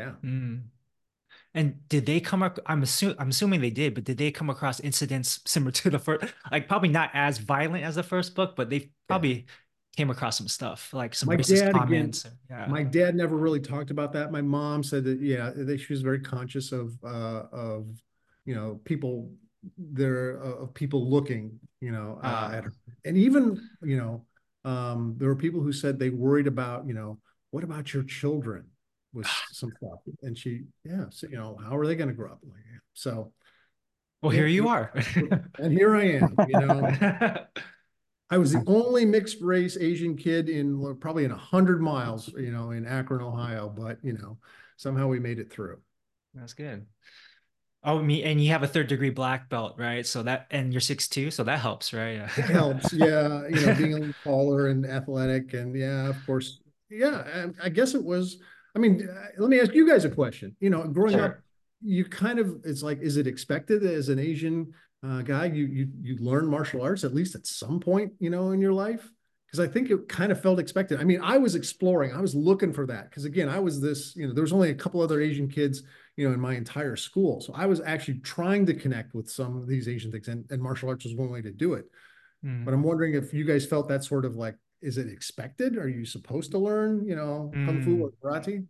Yeah. Mm. And did they come up? I'm assuming I'm assuming they did, but did they come across incidents similar to the first like probably not as violent as the first book, but they probably came across some stuff, like some My racist dad, comments. and- yeah. My dad never really talked about that. My mom said that, yeah, that she was very conscious of, uh, of, you know, people there, uh, of people looking, you know, uh, at Ah. her. And even, you know, um, there were people who said they worried about, you know, what about your children with some stuff? And she, yeah, so, you know, how are they going to grow up? Like, yeah. So, well, yeah, here you are. [laughs] and here I am, you know. I was the only mixed race Asian kid in probably in a hundred miles, you know, in Akron, Ohio, but you know, somehow we made it through. That's good. Oh, me, and you have a third degree black belt, right? So that, and you're six two, so that helps, right? It helps, yeah, you know, being a little taller and athletic, and yeah, of course, yeah. and I guess it was. I mean, uh, let me ask you guys a question. You know, growing up, you kind of it's like, is it expected as an Asian uh, guy you you you learn martial arts at least at some point, you know, in your life? Because I think it kind of felt expected. I mean, I was exploring, I was looking for that. Because again, I was this, you know, there was only a couple other Asian kids, you know, in my entire school. So I was actually trying to connect with some of these Asian things, and, and martial arts was one way to do it. Mm. But I'm wondering if you guys felt that sort of like, is it expected? Are you supposed to learn, you know, kung fu or karate?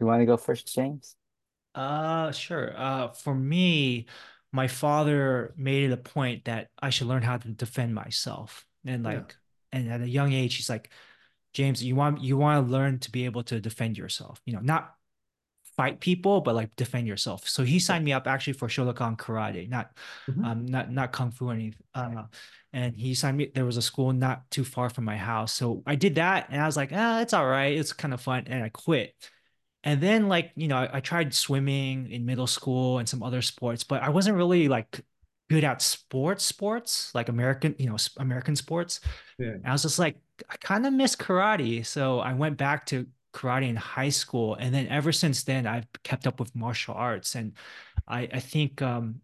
You want to go first, James? Uh, sure. Uh, for me, my father made it a point that I should learn how to defend myself. And Yeah. like, and at a young age, he's like, James, you want you want to learn to be able to defend yourself. You know, not fight people, but like defend yourself. So he signed me up actually for Shotokan karate, not Mhm. um not not kung fu or anything. Uh, and he signed me. There was a school not too far from my house, so I did that, and I was like, ah, it's all right. It's kind of fun, and I quit. And then like, you know, I, I tried swimming in middle school and some other sports, but I wasn't really like good at sports, sports, like American, you know, American sports. Yeah. I was just like, I kind of miss karate. So I went back to karate in high school. And then ever since then, I've kept up with martial arts. And I, I think um,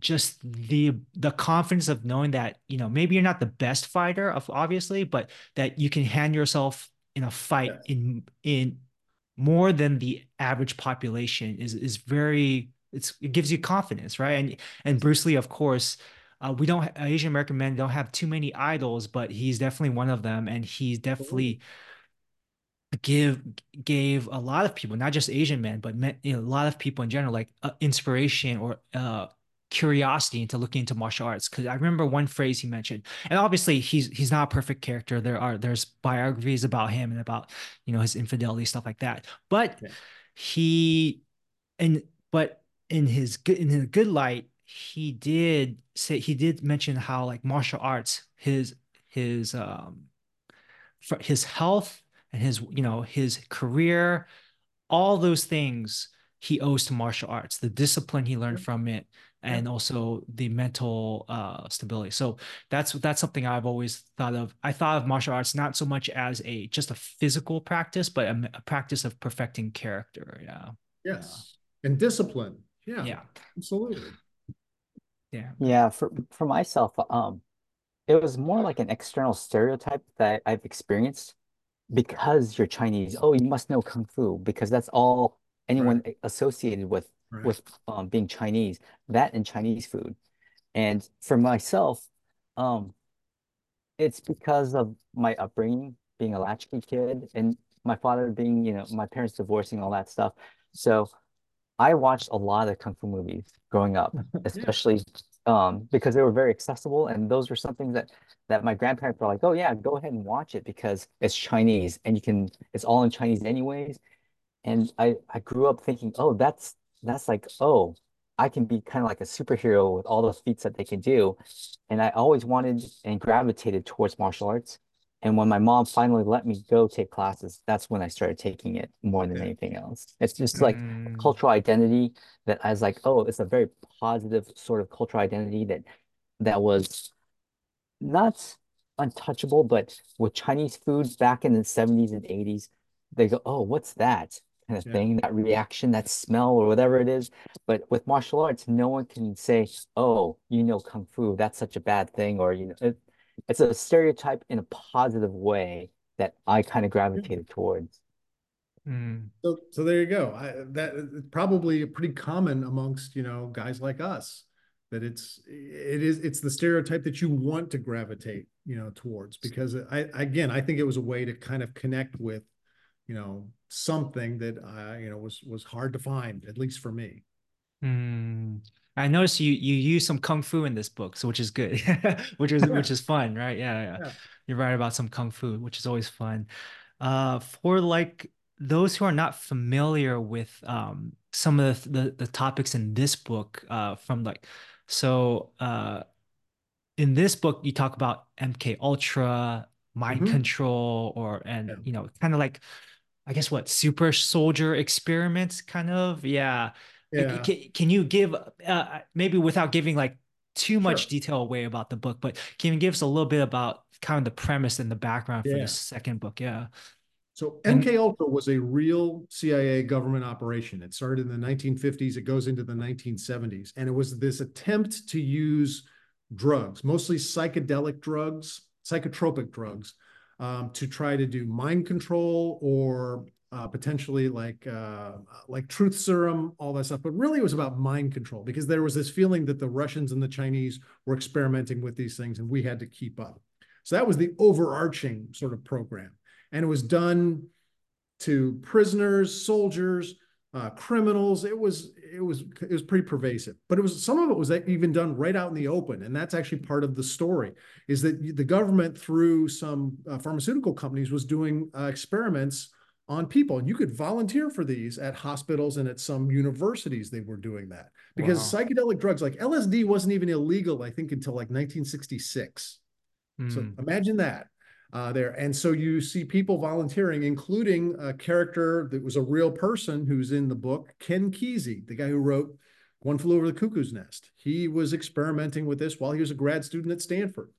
just the the confidence of knowing that, you know, maybe you're not the best fighter of obviously, but that you can hand yourself in a fight in in more than the average population is is very it's it gives you confidence, right? And and Bruce Lee, of course, uh, we don't Asian American men don't have too many idols, but he's definitely one of them, and he's definitely give gave a lot of people, not just Asian men, but men, you know, a lot of people in general, like uh, inspiration or uh, curiosity into looking into martial arts. Because I remember one phrase he mentioned, and obviously he's he's not a perfect character. There are there's biographies about him and about you know his infidelity stuff like that, but Yeah. he and but in his good in his good light, he did say he did mention how like martial arts his his um for his health and his you know his career all those things he owes to martial arts the discipline he learned from it and also the mental uh stability. So that's that's something i've always thought of. I thought of martial arts not so much as a just a physical practice but a, a practice of perfecting character. Yeah. Yes. And discipline. Yeah, yeah. Absolutely. yeah. Yeah, for for myself, um, it was more like an external stereotype that I've experienced because you're Chinese. Oh, you must know Kung Fu because that's all anyone associated with Right. with um, being Chinese, that and Chinese food. And for myself, um, it's because of my upbringing, being a latchkey kid, and my father being, you know, my parents divorcing, all that stuff. So I watched a lot of Kung Fu movies growing up, [laughs] especially um, because they were very accessible, and those were something that that my grandparents were like, "Oh yeah, go ahead and watch it because it's Chinese and you can, it's all in Chinese anyways." And I I grew up thinking, "Oh, that's that's like, oh, I can be kind of like a superhero with all those feats that they can do. And I always wanted and gravitated towards martial arts. And when my mom finally let me go take classes, that's when I started taking it more than Yeah. anything else. It's just like Mm. cultural identity that I was like, oh, it's a very positive sort of cultural identity that that was not untouchable, but with Chinese food back in the 70s and 80s, they go, oh, what's that? Kind of Yeah. thing, that reaction, that smell, or whatever it is. But with martial arts, no one can say, oh, you know, Kung Fu, that's such a bad thing, or you know, it, it's a stereotype in a positive way that I kind of gravitated towards. Mm. So, so there you go. I, that it's probably pretty common amongst, you know, guys like us that it's, it is, it's the stereotype that you want to gravitate, you know, towards because I, again, I think it was a way to kind of connect with, you know, something that I, you know, was, was hard to find, at least for me. Mm. I noticed you you use some kung fu in this book, so which is good, [laughs] which is Yeah. which is fun, right? Yeah, yeah. Yeah. You write about some kung fu, which is always fun. Uh, for like those who are not familiar with um some of the the, the topics in this book, uh, from like so uh in this book you talk about MK Ultra, mind Mhm. control, or and Yeah. you know kind of like I guess what super soldier experiments, kind of yeah. Like, Yeah. Can, can you give uh, maybe without giving like too much Sure. detail away about the book, but can you give us a little bit about kind of the premise and the background for the second book? Yeah. So MK Ultra was a real CIA government operation. It started in the 1950s. It goes into the 1970s, and it was this attempt to use drugs, mostly psychedelic drugs, psychotropic drugs, um, to try to do mind control or uh, potentially like uh, like truth serum, all that stuff. But really, it was about mind control because there was this feeling that the Russians and the Chinese were experimenting with these things, and we had to keep up. So that was the overarching sort of program and it was done to prisoners, soldiers, uh, criminals. It was it was it was pretty pervasive, but it was some of it was even done right out in the open, and that's actually part of the story. Is that the government through some uh, pharmaceutical companies was doing uh, experiments on people, and you could volunteer for these at hospitals and at some universities. They were doing that because Wow. psychedelic drugs like LSD wasn't even illegal, I think, until like 1966. So Mm. imagine that uh, there. And so you see people volunteering, including a character that was a real person who's in the book, Ken Kesey, the guy who wrote One Flew Over the Cuckoo's Nest. He was experimenting with this while he was a grad student at Stanford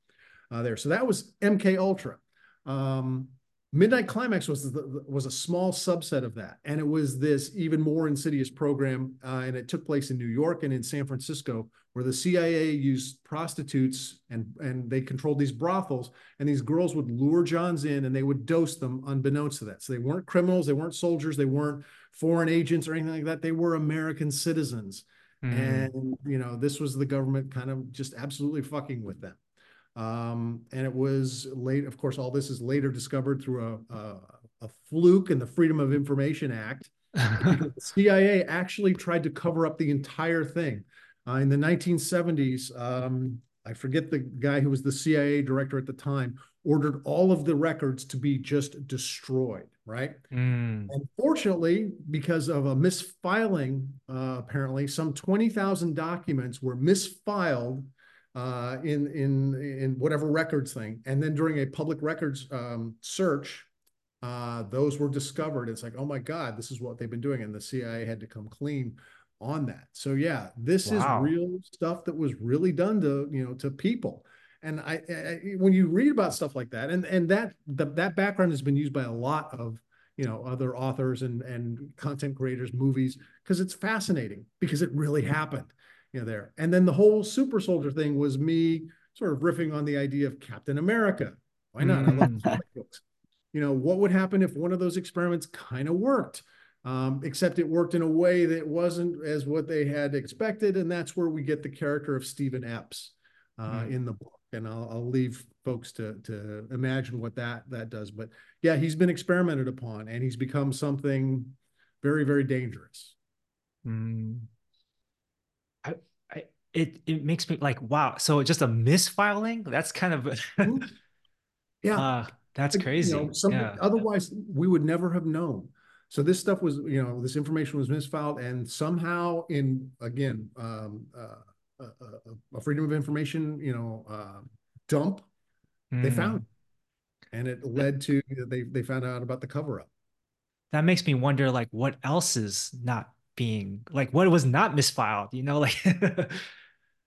uh, there. So that was MK Ultra. Um, Midnight Climax was the, was a small subset of that, and it was this even more insidious program, uh, and it took place in New York and in San Francisco, where the CIA used prostitutes and and they controlled these brothels, and these girls would lure Johns in, and they would dose them unbeknownst to that. So they weren't criminals, they weren't soldiers, they weren't foreign agents or anything like that. They were American citizens, Mm. and you know this was the government kind of just absolutely fucking with them. Um, and it was late, of course, all this is later discovered through a, a, a fluke in the Freedom of Information Act. the CIA actually tried to cover up the entire thing. Uh, in the 1970s, um, I forget the guy who was the CIA director at the time, ordered all of the records to be just destroyed, right? Mm. Unfortunately, because of a misfiling, uh, apparently, some 20,000 documents were misfiled uh, in in in whatever records thing, and then during a public records um, search, uh, those were discovered. It's like, oh my God, this is what they've been doing, and the CIA had to come clean on that. So yeah, this Wow. is real stuff that was really done to you know to people. And I, I when you read about stuff like that, and and that the, that background has been used by a lot of you know other authors and and content creators, movies, because it's fascinating because it really happened you know there. And then the whole super soldier thing was me sort of riffing on the idea of captain america. Why not? I love Mm. comic books. You know what would happen if one of those experiments kind of worked? Um, except it worked in a way that wasn't as what they had expected and that's where we get the character of stephen epps uh, Mm. in the book. And I'll, I'll leave folks to to imagine what that that does. But yeah he's been experimented upon and he's become something very very dangerous. Mm. It it makes me like wow. So just a misfiling? That's kind of [laughs] yeah uh that's you crazy. know, something yeah. otherwise we would never have known. So this stuff was, you know, this information was misfiled, and somehow, in again, um, uh, a, a, freedom of information, you know, uh, dump, mm. they hmm. found, and it led to they they found out about the cover up. That makes me wonder, like, what else is not being like, what was not misfiled? You know, like. [laughs]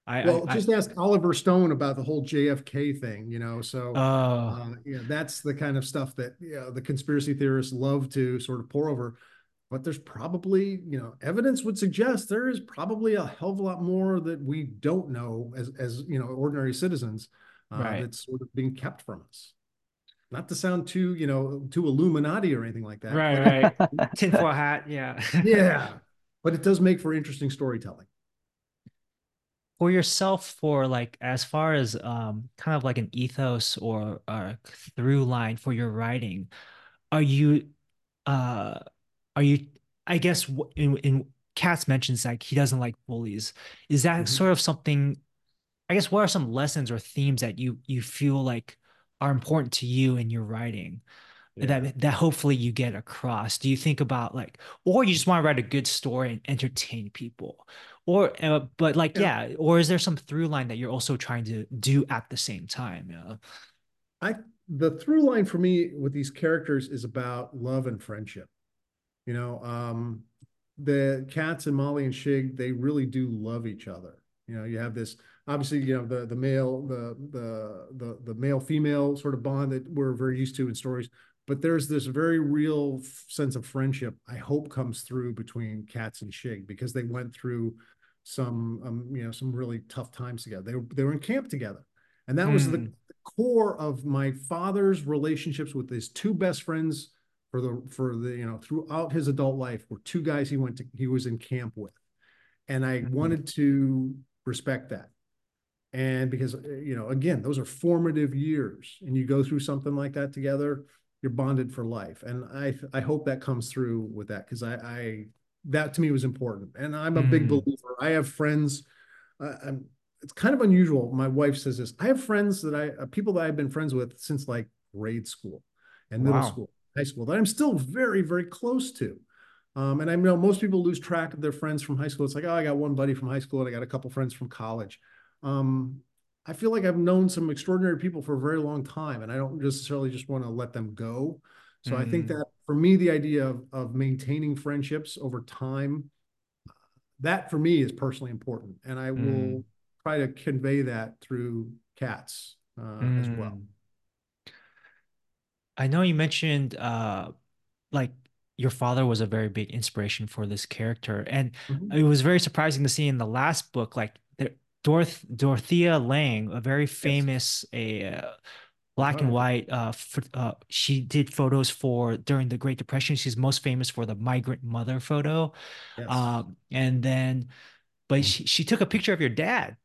I, well, I, just I, ask Oliver Stone about the whole JFK thing, you know. So, oh. uh, yeah, that's the kind of stuff that you know, the conspiracy theorists love to sort of pore over. But there's probably, you know, evidence would suggest there is probably a hell of a lot more that we don't know as, as you know, ordinary citizens uh, right. that's sort of being kept from us. Not to sound too, you know, too Illuminati or anything like that. Right, right. Tinfoil hat, yeah. [laughs] yeah, but it does make for interesting storytelling for yourself for like as far as um kind of like an ethos or a through line for your writing are you uh are you i guess in in Kats mentions like he doesn't like bullies is that mm-hmm. sort of something i guess what are some lessons or themes that you you feel like are important to you in your writing yeah. that that hopefully you get across do you think about like or you just want to write a good story and entertain people or uh, but like yeah. yeah. or is there some through line that you're also trying to do at the same time yeah i the through line for me with these characters is about love and friendship you know um the Kats and molly and shig they really do love each other you know you have this obviously you know the the male the the the, the male female sort of bond that we're very used to in stories but there's this very real sense of friendship i hope comes through between Kats and shig because they went through some um, you know some really tough times together. They were they were in camp together, and that mm. was the hmm. core of my father's relationships with his two best friends for the for the you know throughout his adult life were two guys he went to he was in camp with, and I mm-hmm. wanted to respect that. And because you know, again, those are formative years, and you go through something like that together, you're bonded for life. And I I hope that comes through with that because I I that to me was important. And I'm a mm. big believer. I have friends. Uh, I'm, it's kind of unusual. My wife says this. I have friends that I, uh, people that I've been friends with since like grade school and middle wow. school, high school that I'm still very, very close to. Um, and I know most people lose track of their friends from high school. It's like, oh, I got one buddy from high school and I got a couple friends from college. Um, I feel like I've known some extraordinary people for a very long time, and I don't necessarily just want to let them go. So mm. I think mm. that for me, the idea of, of maintaining friendships over time, that for me is personally important. And I mm. will try to convey that through Kats uh, mm. as well. I know you mentioned uh, like your father was a very big inspiration for this character. And mm-hmm. it was very surprising to see in the last book, like Doroth- Dorothea Lange, a very famous yes. a uh, black and white. Uh, for, uh, she did photos for during the Great Depression. She's most famous for the migrant mother photo. Yes. Um, and then, but mm. she, she took a picture of your dad.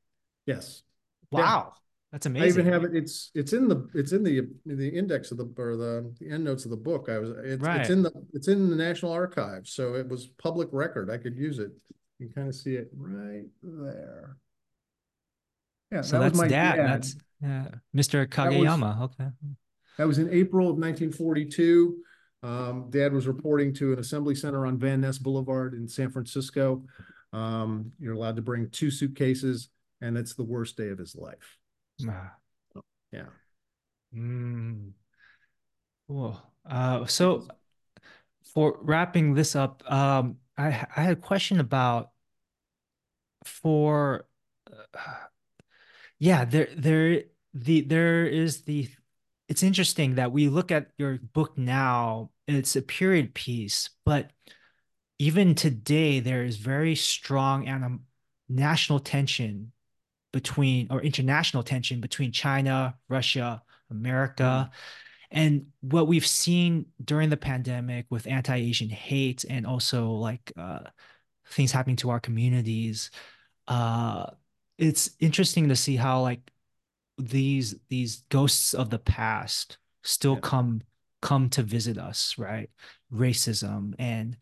Yes. Wow. Yeah. That's amazing. I even have it. It's it's in the it's in the the index of the or the, the end notes of the book. I was it's, right. it's in the it's in the National Archives, so it was public record. I could use it. You can kind of see it right there. Yeah, so that that's was my dad. dad. That's yeah, Mr. Kageyama. Was, okay. That was in April of 1942. Um, Dad was reporting to an assembly center on Van Ness Boulevard in San Francisco. Um, you're allowed to bring two suitcases, and it's the worst day of his life. Ah. Yeah. Mm. Cool. Uh, so, for wrapping this up, um, I I had a question about for. Uh, yeah there there the there is the it's interesting that we look at your book now it's a period piece but even today there is very strong and national tension between or international tension between china russia america mm. and what we've seen during the pandemic with anti-asian hate and also like uh, things happening to our communities uh, it's interesting to see how like these these ghosts of the past still yeah. come come to visit us right racism and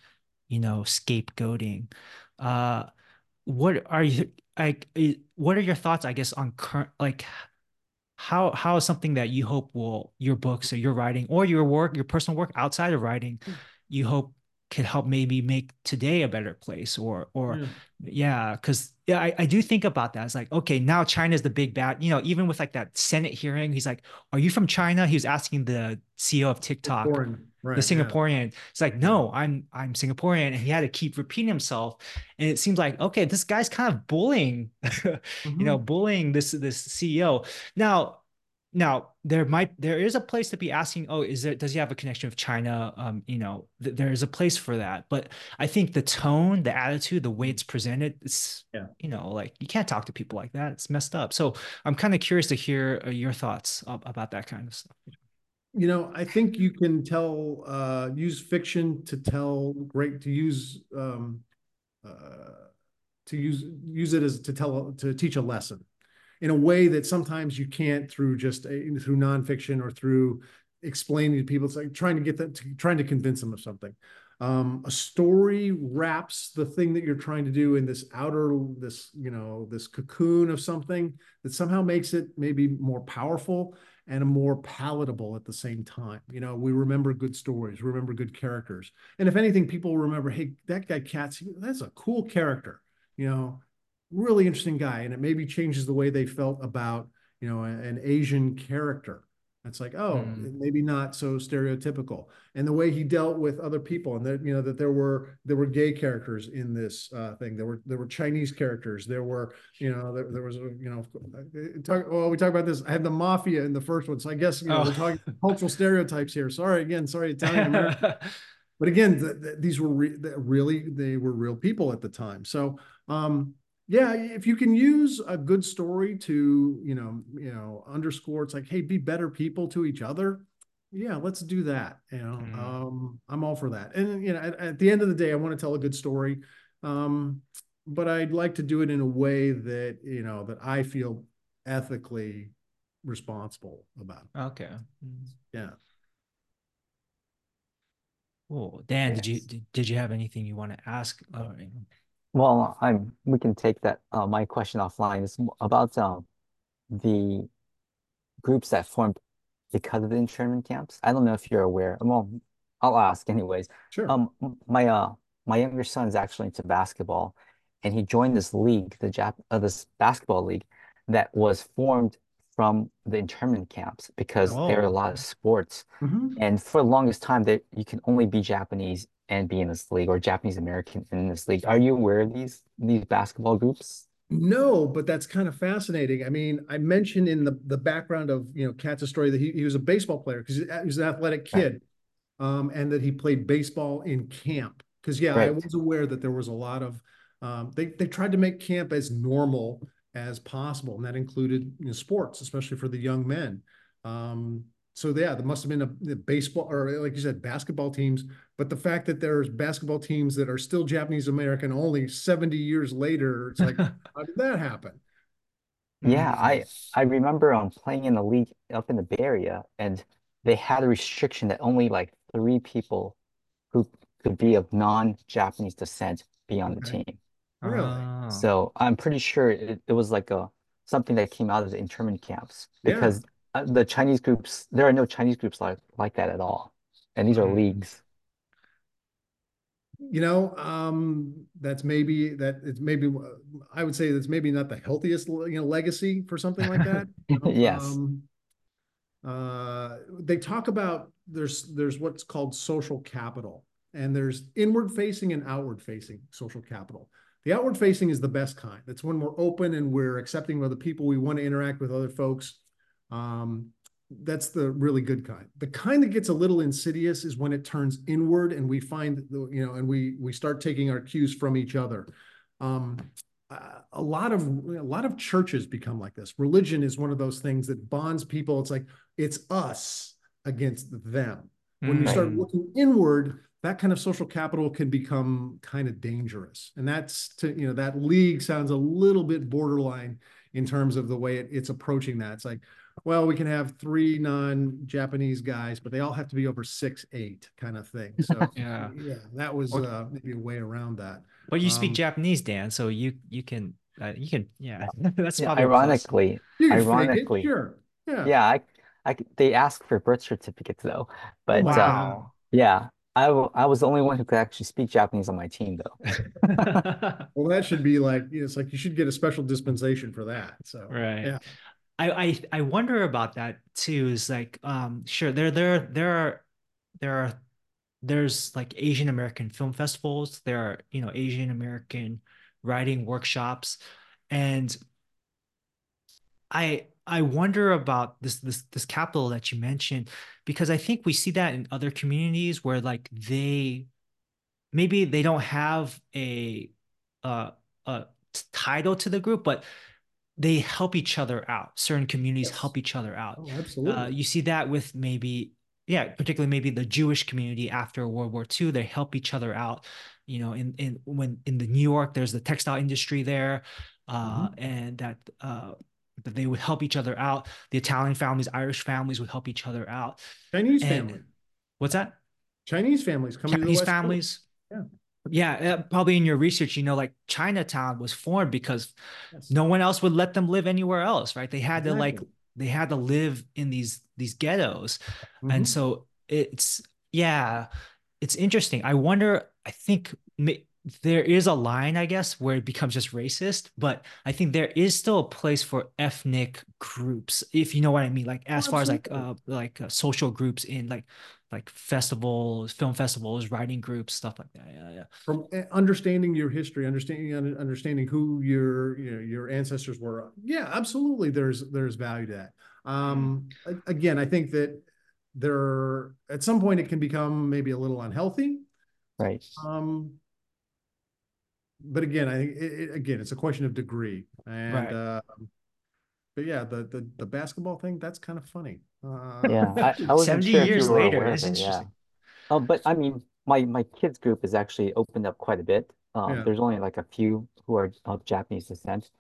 you know scapegoating uh what are you like what are your thoughts i guess on current like how how is something that you hope will your books or your writing or your work your personal work outside of writing hmm. you hope could help maybe make today a better place or or hmm. Yeah. yeah because yeah I, I do think about that it's like okay now china's the big bad you know even with like that senate hearing he's like are you from china he was asking the ceo of tiktok right, the yeah. Singaporean. It's like, no, I'm I'm Singaporean, and he had to keep repeating himself. And it seems like, okay, this guy's kind of bullying, [laughs] you know, mm-hmm. bullying this this CEO. Now, now there might there is a place to be asking, oh, is there does he have a connection with China? Um, you know, th- there is a place for that. But I think the tone, the attitude, the way it's presented, it's Yeah. you know, like you can't talk to people like that. It's messed up. So I'm kind of curious to hear uh, your thoughts ab- about that kind of stuff. you know i think you can tell uh use fiction to tell great to use um uh to use use it as to tell to teach a lesson in a way that sometimes you can't through just a, through nonfiction or through explaining to people it's like trying to get them to trying to convince them of something um a story wraps the thing that you're trying to do in this outer this you know this cocoon of something that somehow makes it maybe more powerful and more palatable at the same time. You know, we remember good stories, we remember good characters. And if anything, people remember, hey, that guy Kats, that's a cool character, you know, really interesting guy. And it maybe changes the way they felt about, you know, an Asian character. It's like, oh, Mm. maybe not so stereotypical. And the way he dealt with other people, and that you know that there were there were gay characters in this uh, thing. There were there were Chinese characters. There were you know there, there was a, you know talk. Well, we talk about this. I had the mafia in the first one, so I guess you know we're Oh. talking cultural stereotypes here. Sorry again. Sorry, Italian [laughs] but again, th- th- these were re- th- really they were real people at the time. So um, yeah, if you can use a good story to you know you know underscore, it's like hey, be better people to each other. Yeah, let's do that. You know, Mhm. um, I'm all for that. And you know, at, at the end of the day, I want to tell a good story, um, but I'd like to do it in a way that you know that I feel ethically responsible about. okay. Mm. Yeah. Cool. Dan, did you did, did you have anything you want to ask? Uh, Well, I'm we can take that uh, my question offline. It's m- about um the groups that formed because of the internment camps. I don't know if you're aware. Well, I'll ask anyways. Sure. Um, m- my uh my younger son is actually into basketball, and he joined this league, the Jap uh, this basketball league that was formed from the internment camps because there are a Oh, lot of sports. Mhm. And for the longest time, that you can only be Japanese and be in this league, or Japanese American in this league. Are you aware of these these basketball groups? No, but that's kind of fascinating. I mean, I mentioned in the the background of you know Kats's story that he, he was a baseball player because he, he was an athletic Right. kid, um, and that he played baseball in camp. Because yeah, I was aware that there was a lot of um, they they tried to make camp as normal as possible, and that included you know, sports, especially for the young men. Um, so yeah, there must have been a, a baseball or like you said, basketball teams. But the fact that there's basketball teams that are still Japanese American only 70 years later, it's like, [laughs] how did that happen? Yeah, Mm. I I remember um playing in the league up in the Bay Area, and they had a restriction that only like three people who could be of non-Japanese descent be on the Okay. team. Really? Ah. So I'm pretty sure it, it was like a something that came out of the internment camps because uh, the Chinese groups, there are no Chinese groups like like that at all, and these are Mm. leagues. You know, um, that's maybe that it's maybe I would say that's maybe not the healthiest you know legacy for something like that. [laughs] you know? Yes. Um, uh, they talk about there's there's what's called social capital, and there's inward facing and outward facing social capital. The outward facing is the best kind. That's when we're open and we're accepting of other people. We want to interact with other folks. Um, that's the really good kind. The kind that gets a little insidious is when it turns inward and we find the, you know, and we we start taking our cues from each other. Um, a lot of a lot of churches become like this. Religion is one of those things that bonds people. It's like it's us against them. When you start Mm. looking inward, that kind of social capital can become kind of dangerous. And that's to, you know, that league sounds a little bit borderline in terms of the way it, it's approaching that. It's like, well, we can have three non-Japanese guys, but they all have to be over six, eight kind of thing. So [laughs] Yeah. yeah, that was Or- uh, maybe a way around that. But you speak Um, Japanese, Dan, so you you can uh, you can yeah. [laughs] That's Yeah, probably a plus. ironically, You can fake it, Ironically, sure. Yeah. yeah, I, I, c- they ask for birth certificates though, but uh, Wow. yeah, I, w- I was the only one who could actually speak Japanese on my team, though. [laughs] Well, that should be like, you know, it's like you should get a special dispensation for that. So, Right. Yeah. I, I I wonder about that too. Is like, um, sure, there there there are there are there's like Asian American film festivals. There are you know Asian American writing workshops, and I I wonder about this this this capital that you mentioned because I think we see that in other communities where like they maybe they don't have a uh a title to the group, but they help each other out. Certain communities Yes. help each other out. oh, absolutely. Uh, you see that with maybe, yeah, particularly maybe the Jewish community after World War II, they help each other out. You know, in in when in the New York, there's the textile industry there, uh, and that uh, that they would help each other out. The Italian families, Irish families would help each other out. Chinese and- family, What's that? Chinese families coming to the Chinese West Coast. families. Yeah. Yeah, uh, probably in your research, you know, like Chinatown was formed because Yes. no one else would let them live anywhere else, right? They had to like they had to live in these these ghettos. Mhm. And so it's yeah, it's interesting. I wonder, I think there is a line, I guess, where it becomes just racist, but I think there is still a place for ethnic groups, if you know what I mean. Like as far as like uh like uh, social groups in like like festivals, film festivals, writing groups, stuff like that. Yeah, yeah. from uh, understanding your history, understanding understanding who your you know your ancestors were. Yeah, absolutely. There's there's value to that. Um, again, I think that there at some point it can become maybe a little unhealthy. Right. Um, but again, I think it, it, again it's a question of degree. And Right. uh, but yeah, the the the basketball thing that's kind of funny. Uh, Yeah. I, I [laughs] 70 sure years later, aware it's it, yeah. interesting. Oh, but I mean, my my kids group has actually opened up quite a bit. Um, Yeah. there's only like a few who are of Japanese descent,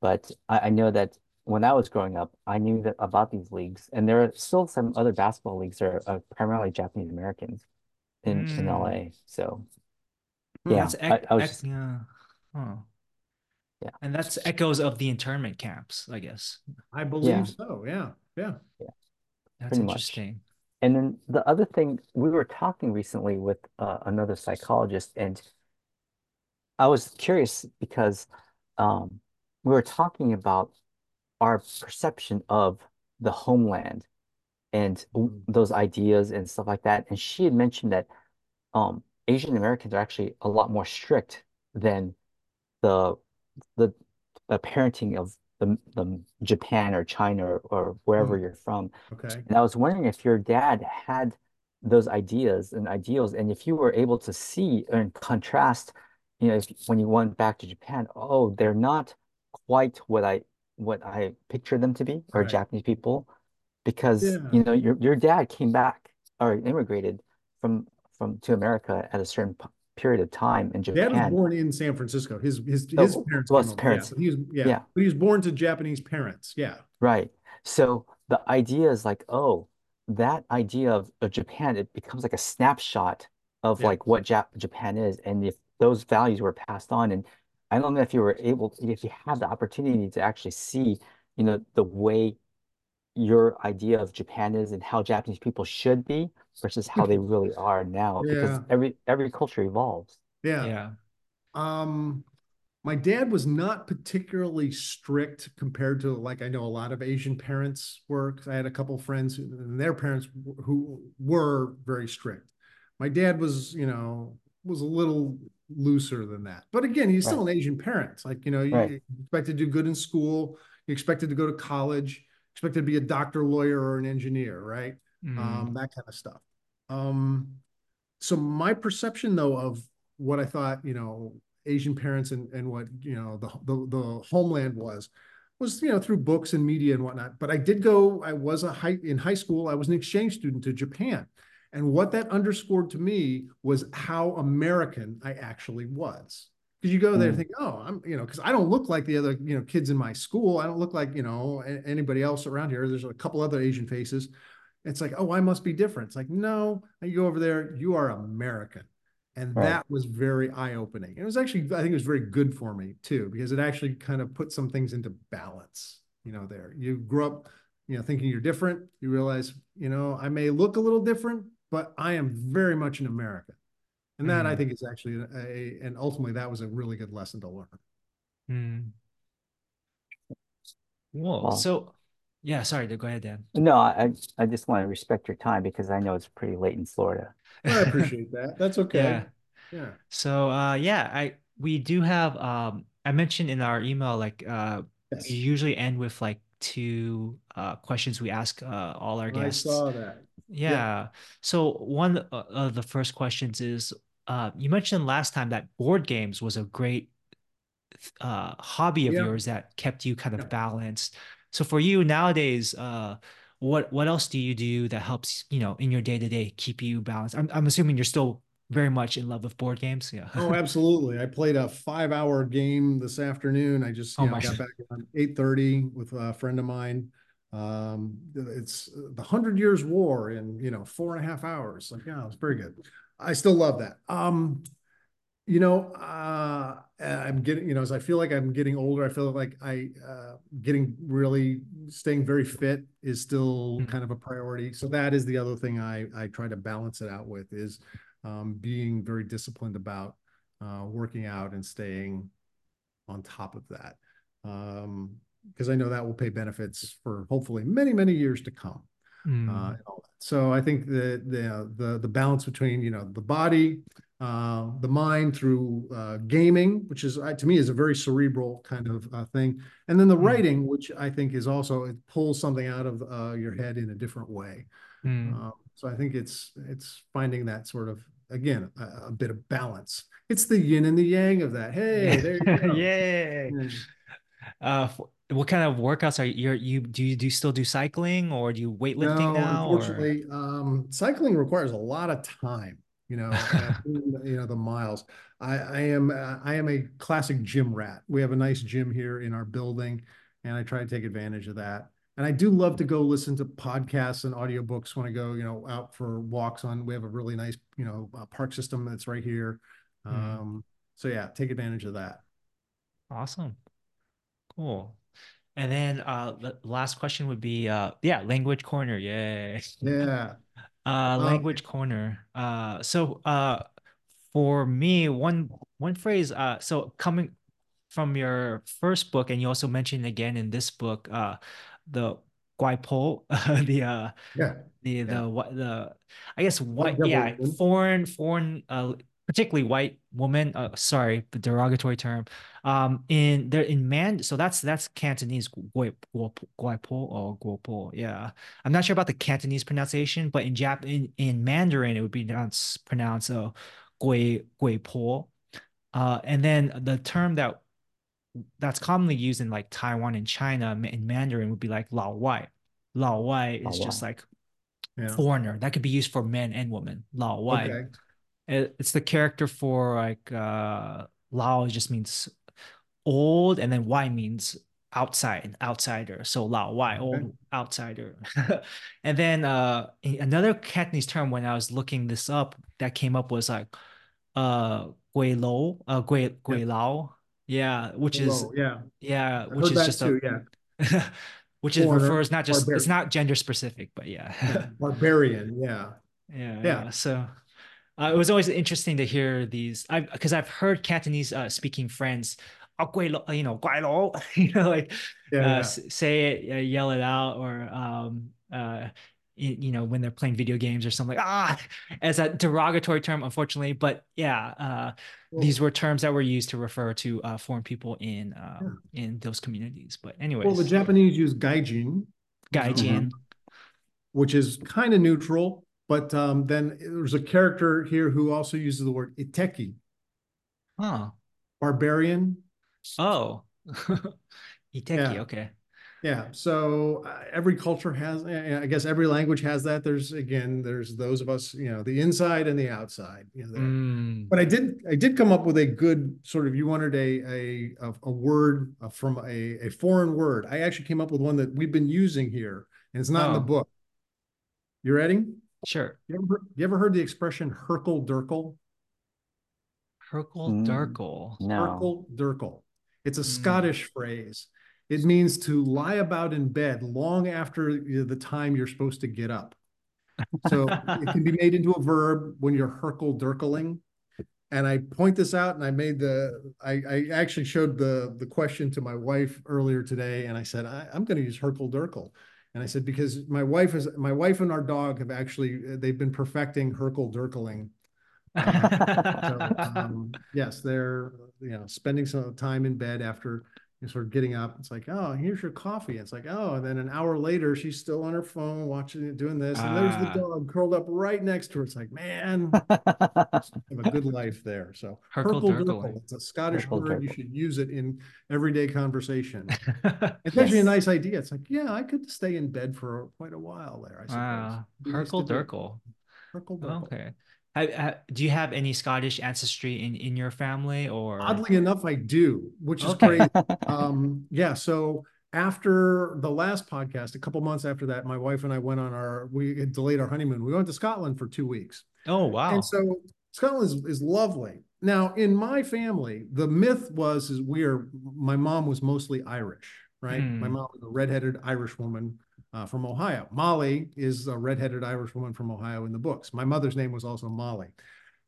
but I, I know that when I was growing up, I knew that about these leagues, and there are still some other basketball leagues that are uh, primarily Japanese Americans in in Mm. LA. So Hmm. yeah, That's ec- I was ec- just, yeah. Huh. Yeah. And that's echoes of the internment camps, I guess. I believe so. Yeah, yeah. Yeah. That's Pretty much. interesting. And then the other thing, we were talking recently with uh, another psychologist, and I was curious because um, we were talking about our perception of the homeland and w- Mhm. those ideas and stuff like that. And she had mentioned that um, Asian Americans are actually a lot more strict than the the, the parenting of the, the Japan or China or, or wherever Mm. you're from. Okay. And I was wondering if your dad had those ideas and ideals, and if you were able to see and contrast, you know, if, when you went back to Japan, oh, they're not quite what I what I pictured them to be, or Right. Japanese people, because Yeah. you know your your dad came back or immigrated from from to America at a certain period of time in Japan. Dad was born in San Francisco. His his Oh, his parents well, his parents. Yeah, he was yeah. Yeah. But he was born to Japanese parents. Yeah. Right. So the idea is like, oh, that idea of, of Japan, it becomes like a snapshot of Yeah. like what Jap Japan is. And if those values were passed on, and I don't know if you were able, if you had the opportunity to actually see, you know, the way your idea of Japan is and how Japanese people should be versus how they really are now, [laughs] because every every culture evolves. Yeah. Yeah. Um, my dad was not particularly strict compared to like I know a lot of Asian parents were. 'cause I had a couple friends who, and their parents who were very strict. My dad was, you know, was a little looser than that. But again, he's still an Asian parent. Like, you know, you Right. expected to do good in school, you expected to go to college, expected to be a doctor, lawyer, or an engineer, right? Mm. um, that kind of stuff. Um, so my perception though of what I thought, you know, Asian parents and, and what, you know, the, the, the homeland was, was, you know, through books and media and whatnot. But I did go, I was a high, in high school, I was an exchange student to Japan. And what that underscored to me was how American I actually was. Because you go there and Mm. think, oh, I'm, you know, because I don't look like the other, you know, kids in my school. I don't look like, you know, anybody else around here. There's a couple other Asian faces. It's like, oh, I must be different. It's like, no, you go over there, you are American. And Right. that was very eye-opening. It was actually, I think it was very good for me too, because it actually kind of put some things into balance, you know, there. You grew up, you know, thinking you're different. You realize, you know, I may look a little different, but I am very much an American. And that I Mm. think is actually a, a and ultimately that was a really good lesson to learn. Mm. Whoa. Wow. So, yeah, sorry, to go ahead, Dan. No, I I just want to respect your time because I know it's pretty late in Florida. [laughs] I appreciate that. That's okay. Yeah. Yeah. So, uh, yeah, I we do have um I mentioned in our email like uh Yes. we usually end with like two uh questions we ask uh all our I guests. I saw that. Yeah. So one uh, of the first questions is uh you mentioned last time that board games was a great uh hobby of Yeah. yours that kept you kind of Yeah. balanced. So for you nowadays, uh what what else do you do that helps, you know, in your day-to-day keep you balanced? I'm I'm assuming you're still very much in love with board games. Yeah. Oh, absolutely. I played a five hour game this afternoon. I just, Oh know, got [laughs] back around eight thirty with a friend of mine. Um, it's the Hundred Years War in, you know, four and a half hours. Like, yeah, it was very good. I still love that. Um, you know, uh, I'm getting, you know, as I feel like I'm getting older, I feel like I, uh, getting really staying very fit is still Mm. kind of a priority. So that is the other thing I, I try to balance it out with is, um, being very disciplined about, uh, working out and staying on top of that. Um, because I know that will pay benefits for hopefully many, many years to come Mm. uh, that. So I think the the the the balance between you know the body, uh, the mind through uh, gaming, which is uh, to me is a very cerebral kind of uh, thing, and then the Mm. writing, which I think is also it pulls something out of uh, your head in a different way. Mm. So I think it's it's finding that sort of again a, a bit of balance. It's the yin and the yang of that. Hey, there you go. [laughs] Yay. Yeah. Uh, f- what kind of workouts are you, you do you do you still do cycling or do you weightlifting No, now or unfortunately, um, cycling requires a lot of time, you know, [laughs] you know, the miles. I, I am, uh, I am a classic gym rat. We have a nice gym here in our building and I try to take advantage of that. And I do love to go listen to podcasts and audiobooks when I go, you know, out for walks on, we have a really nice, you know, uh, park system that's right here. Mm. Um, so yeah, take advantage of that. Awesome. Cool. And then uh the last question would be uh yeah, language corner. Yay. Yeah. [laughs] Uh Um, language corner. Uh so uh for me one one phrase uh so coming from your first book and you also mentioned again in this book uh the guaipo [laughs] the uh Yeah. the the what the I guess what yeah foreign foreign uh particularly white woman uh sorry the derogatory term um in there in man so that's that's Cantonese guai guapo guapo or guapo yeah I'm not sure about the Cantonese pronunciation but in Jap in, in Mandarin it would be pronounced pronounced uh guai guipo uh and then the term that that's commonly used in like Taiwan and China in Mandarin would be like lao wai lao wai is Lao just wai. like Yeah. foreigner that could be used for men and women lao wai Okay. It- it's the character for like uh lao just means old and then wai means outside outsider so lao wai Okay. old outsider [laughs] and then uh another Cantonese term when I was looking this up that came up was like uh gui lo uh gui gui lao yeah which is yeah. yeah which is just too. a Yeah. [laughs] which is refers not just it's not gender specific but yeah Yeah. [laughs] Barbarian. Yeah. yeah Yeah. yeah so uh, it was always interesting to hear these because I've heard Cantonese uh, speaking friends "Ah, lo," you know guai [laughs] you know like Yeah. uh, yeah. say it uh, yell it out or um uh you know when they're playing video games or something like ah as a derogatory term unfortunately but yeah uh Well, these were terms that were used to refer to uh foreign people in um in those communities but anyways well, the Japanese use gaijin, gaijin which is kind of neutral, but um, then there's a character here who also uses the word iteki, oh barbarian. oh [laughs] Iteki Yeah. okay Yeah. So uh, every culture has, I guess every language has that. There's again, there's those of us, you know, the inside and the outside. You know. Mm. But I did, I did come up with a good sort of. You wanted a a a, a word uh, from a a foreign word. I actually came up with one that we've been using here, and it's not in the Oh. book. You ready? Sure You ever, you ever heard the expression Hurkle Durkle? Hurkle Mm. No. Hurkle Durkle. It's a Mm. Scottish phrase. It means to lie about in bed long after the time you're supposed to get up. So [laughs] it can be made into a verb when you're hurkle durkling. And I point this out and I made the, I, I actually showed the, the question to my wife earlier today. And I said, I, I'm going to use hurkle durkle. And I said, because my wife is, my wife and our dog have actually, they've been perfecting hurkle durkling. Uh, [laughs] so, um, yes, they're, you know, spending some time in bed after you sort of getting up. It's like, oh, here's your coffee. It's like, oh, and then an hour later, she's still on her phone watching it, doing this, and there's the Ah. dog curled up right next to her. It's like, man, [laughs] have a good life there. So Hurkle hurkle durkle. durkle, it's a Scottish Hurkle word. You should use it in everyday conversation. [laughs] It's actually a nice idea. It's like, yeah, I could stay in bed for quite a while there. I suppose. Wow. Be nice Hurkle to do. Hurkle. Okay. Do you have any Scottish ancestry in in your family or? Oddly enough, I do, which is Okay. crazy. [laughs] um yeah so after the last podcast a couple months after that my wife and i went on our we had delayed our honeymoon we went to scotland for two weeks Oh wow. and so scotland is, is lovely now in my family the myth was is we are my mom was mostly irish right my Hmm. mom was a redheaded irish woman uh, from ohio molly is a redheaded irish woman from ohio in the books my mother's name was also molly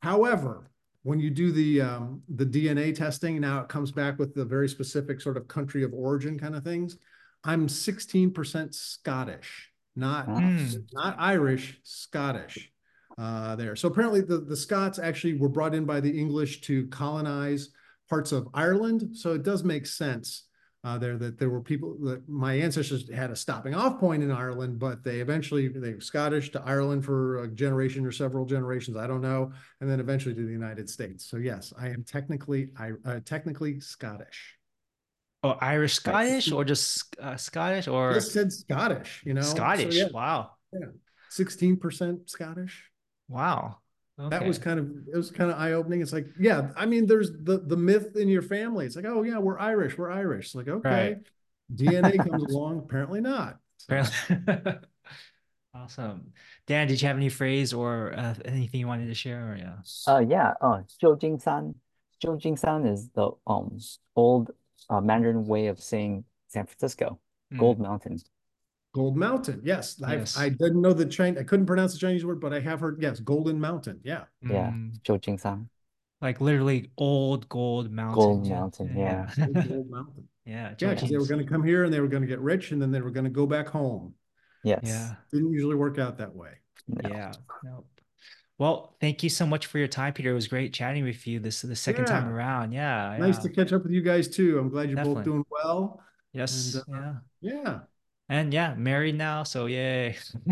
however when you do the um, the DNA testing, now it comes back with the very specific sort of country of origin kind of things. I'm 16% Scottish, not Hmm. not Irish, Scottish. Uh, there. So apparently the the Scots actually were brought in by the English to colonize parts of Ireland. So it does make sense uh, there that there were people that my ancestors had a stopping off point in Ireland, but they eventually they were Scottish to Ireland for a generation or several generations. I don't know and then eventually to the United States. So yes, I am technically I uh, technically Scottish. oh, Irish Scottish or just uh, Scottish or Just said Scottish, you know. So, Scottish? yeah, Wow. sixteen percent Scottish. Wow. Okay. That was kind of it was kind of eye opening. It's like, yeah, I mean, there's the the myth in your family. It's like, oh yeah, we're Irish, we're Irish. It's like, okay, right. [laughs] DNA comes along. Apparently not. Apparently. [laughs] awesome, Dan. Did you have any phrase or uh, anything you wanted to share? Or yeah, uh, yeah. Uh, Jiu Jinshan. Jiu Jinshan is the um old uh, Mandarin way of saying San Francisco, mm. Gold Mountain. Gold Mountain. Yes, yes. I, I didn't know the Chinese. I couldn't pronounce the Chinese word, but I have heard yes, Golden Mountain. Yeah. Yeah. Mm. Sang. Like literally old gold mountain. Gold mountain. Yeah. yeah. Gold mountain. [laughs] yeah. Yeah, because they were going to come here and they were going to get rich and then they were going to go back home. Yes. Yeah. Didn't usually work out that way. No. Yeah. Nope. Well, thank you so much for your time, Peter. It was great chatting with you this the second yeah. time around. Yeah. Nice yeah. to catch up with you guys too. I'm glad you're Definitely. both doing well. Yes. And, uh, yeah. Yeah. And yeah, married now. So yay. [laughs]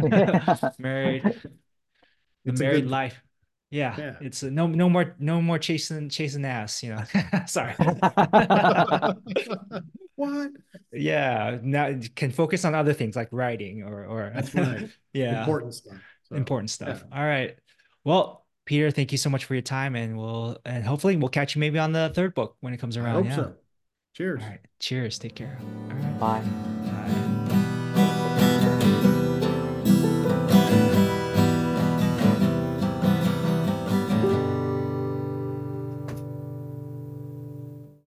married. The [laughs] It's married good- life. Yeah. Yeah. It's no no more no more chasing chasing ass, you know. [laughs] Sorry. what? yeah. Now can focus on other things like writing or or right. yeah. Important stuff. So, important stuff. All right. Well, Peter, thank you so much for your time, and we'll and hopefully we'll catch you maybe on the third book when it comes I around. hope yeah. so. Cheers. All right. Cheers. Take care. All right. Bye. Bye.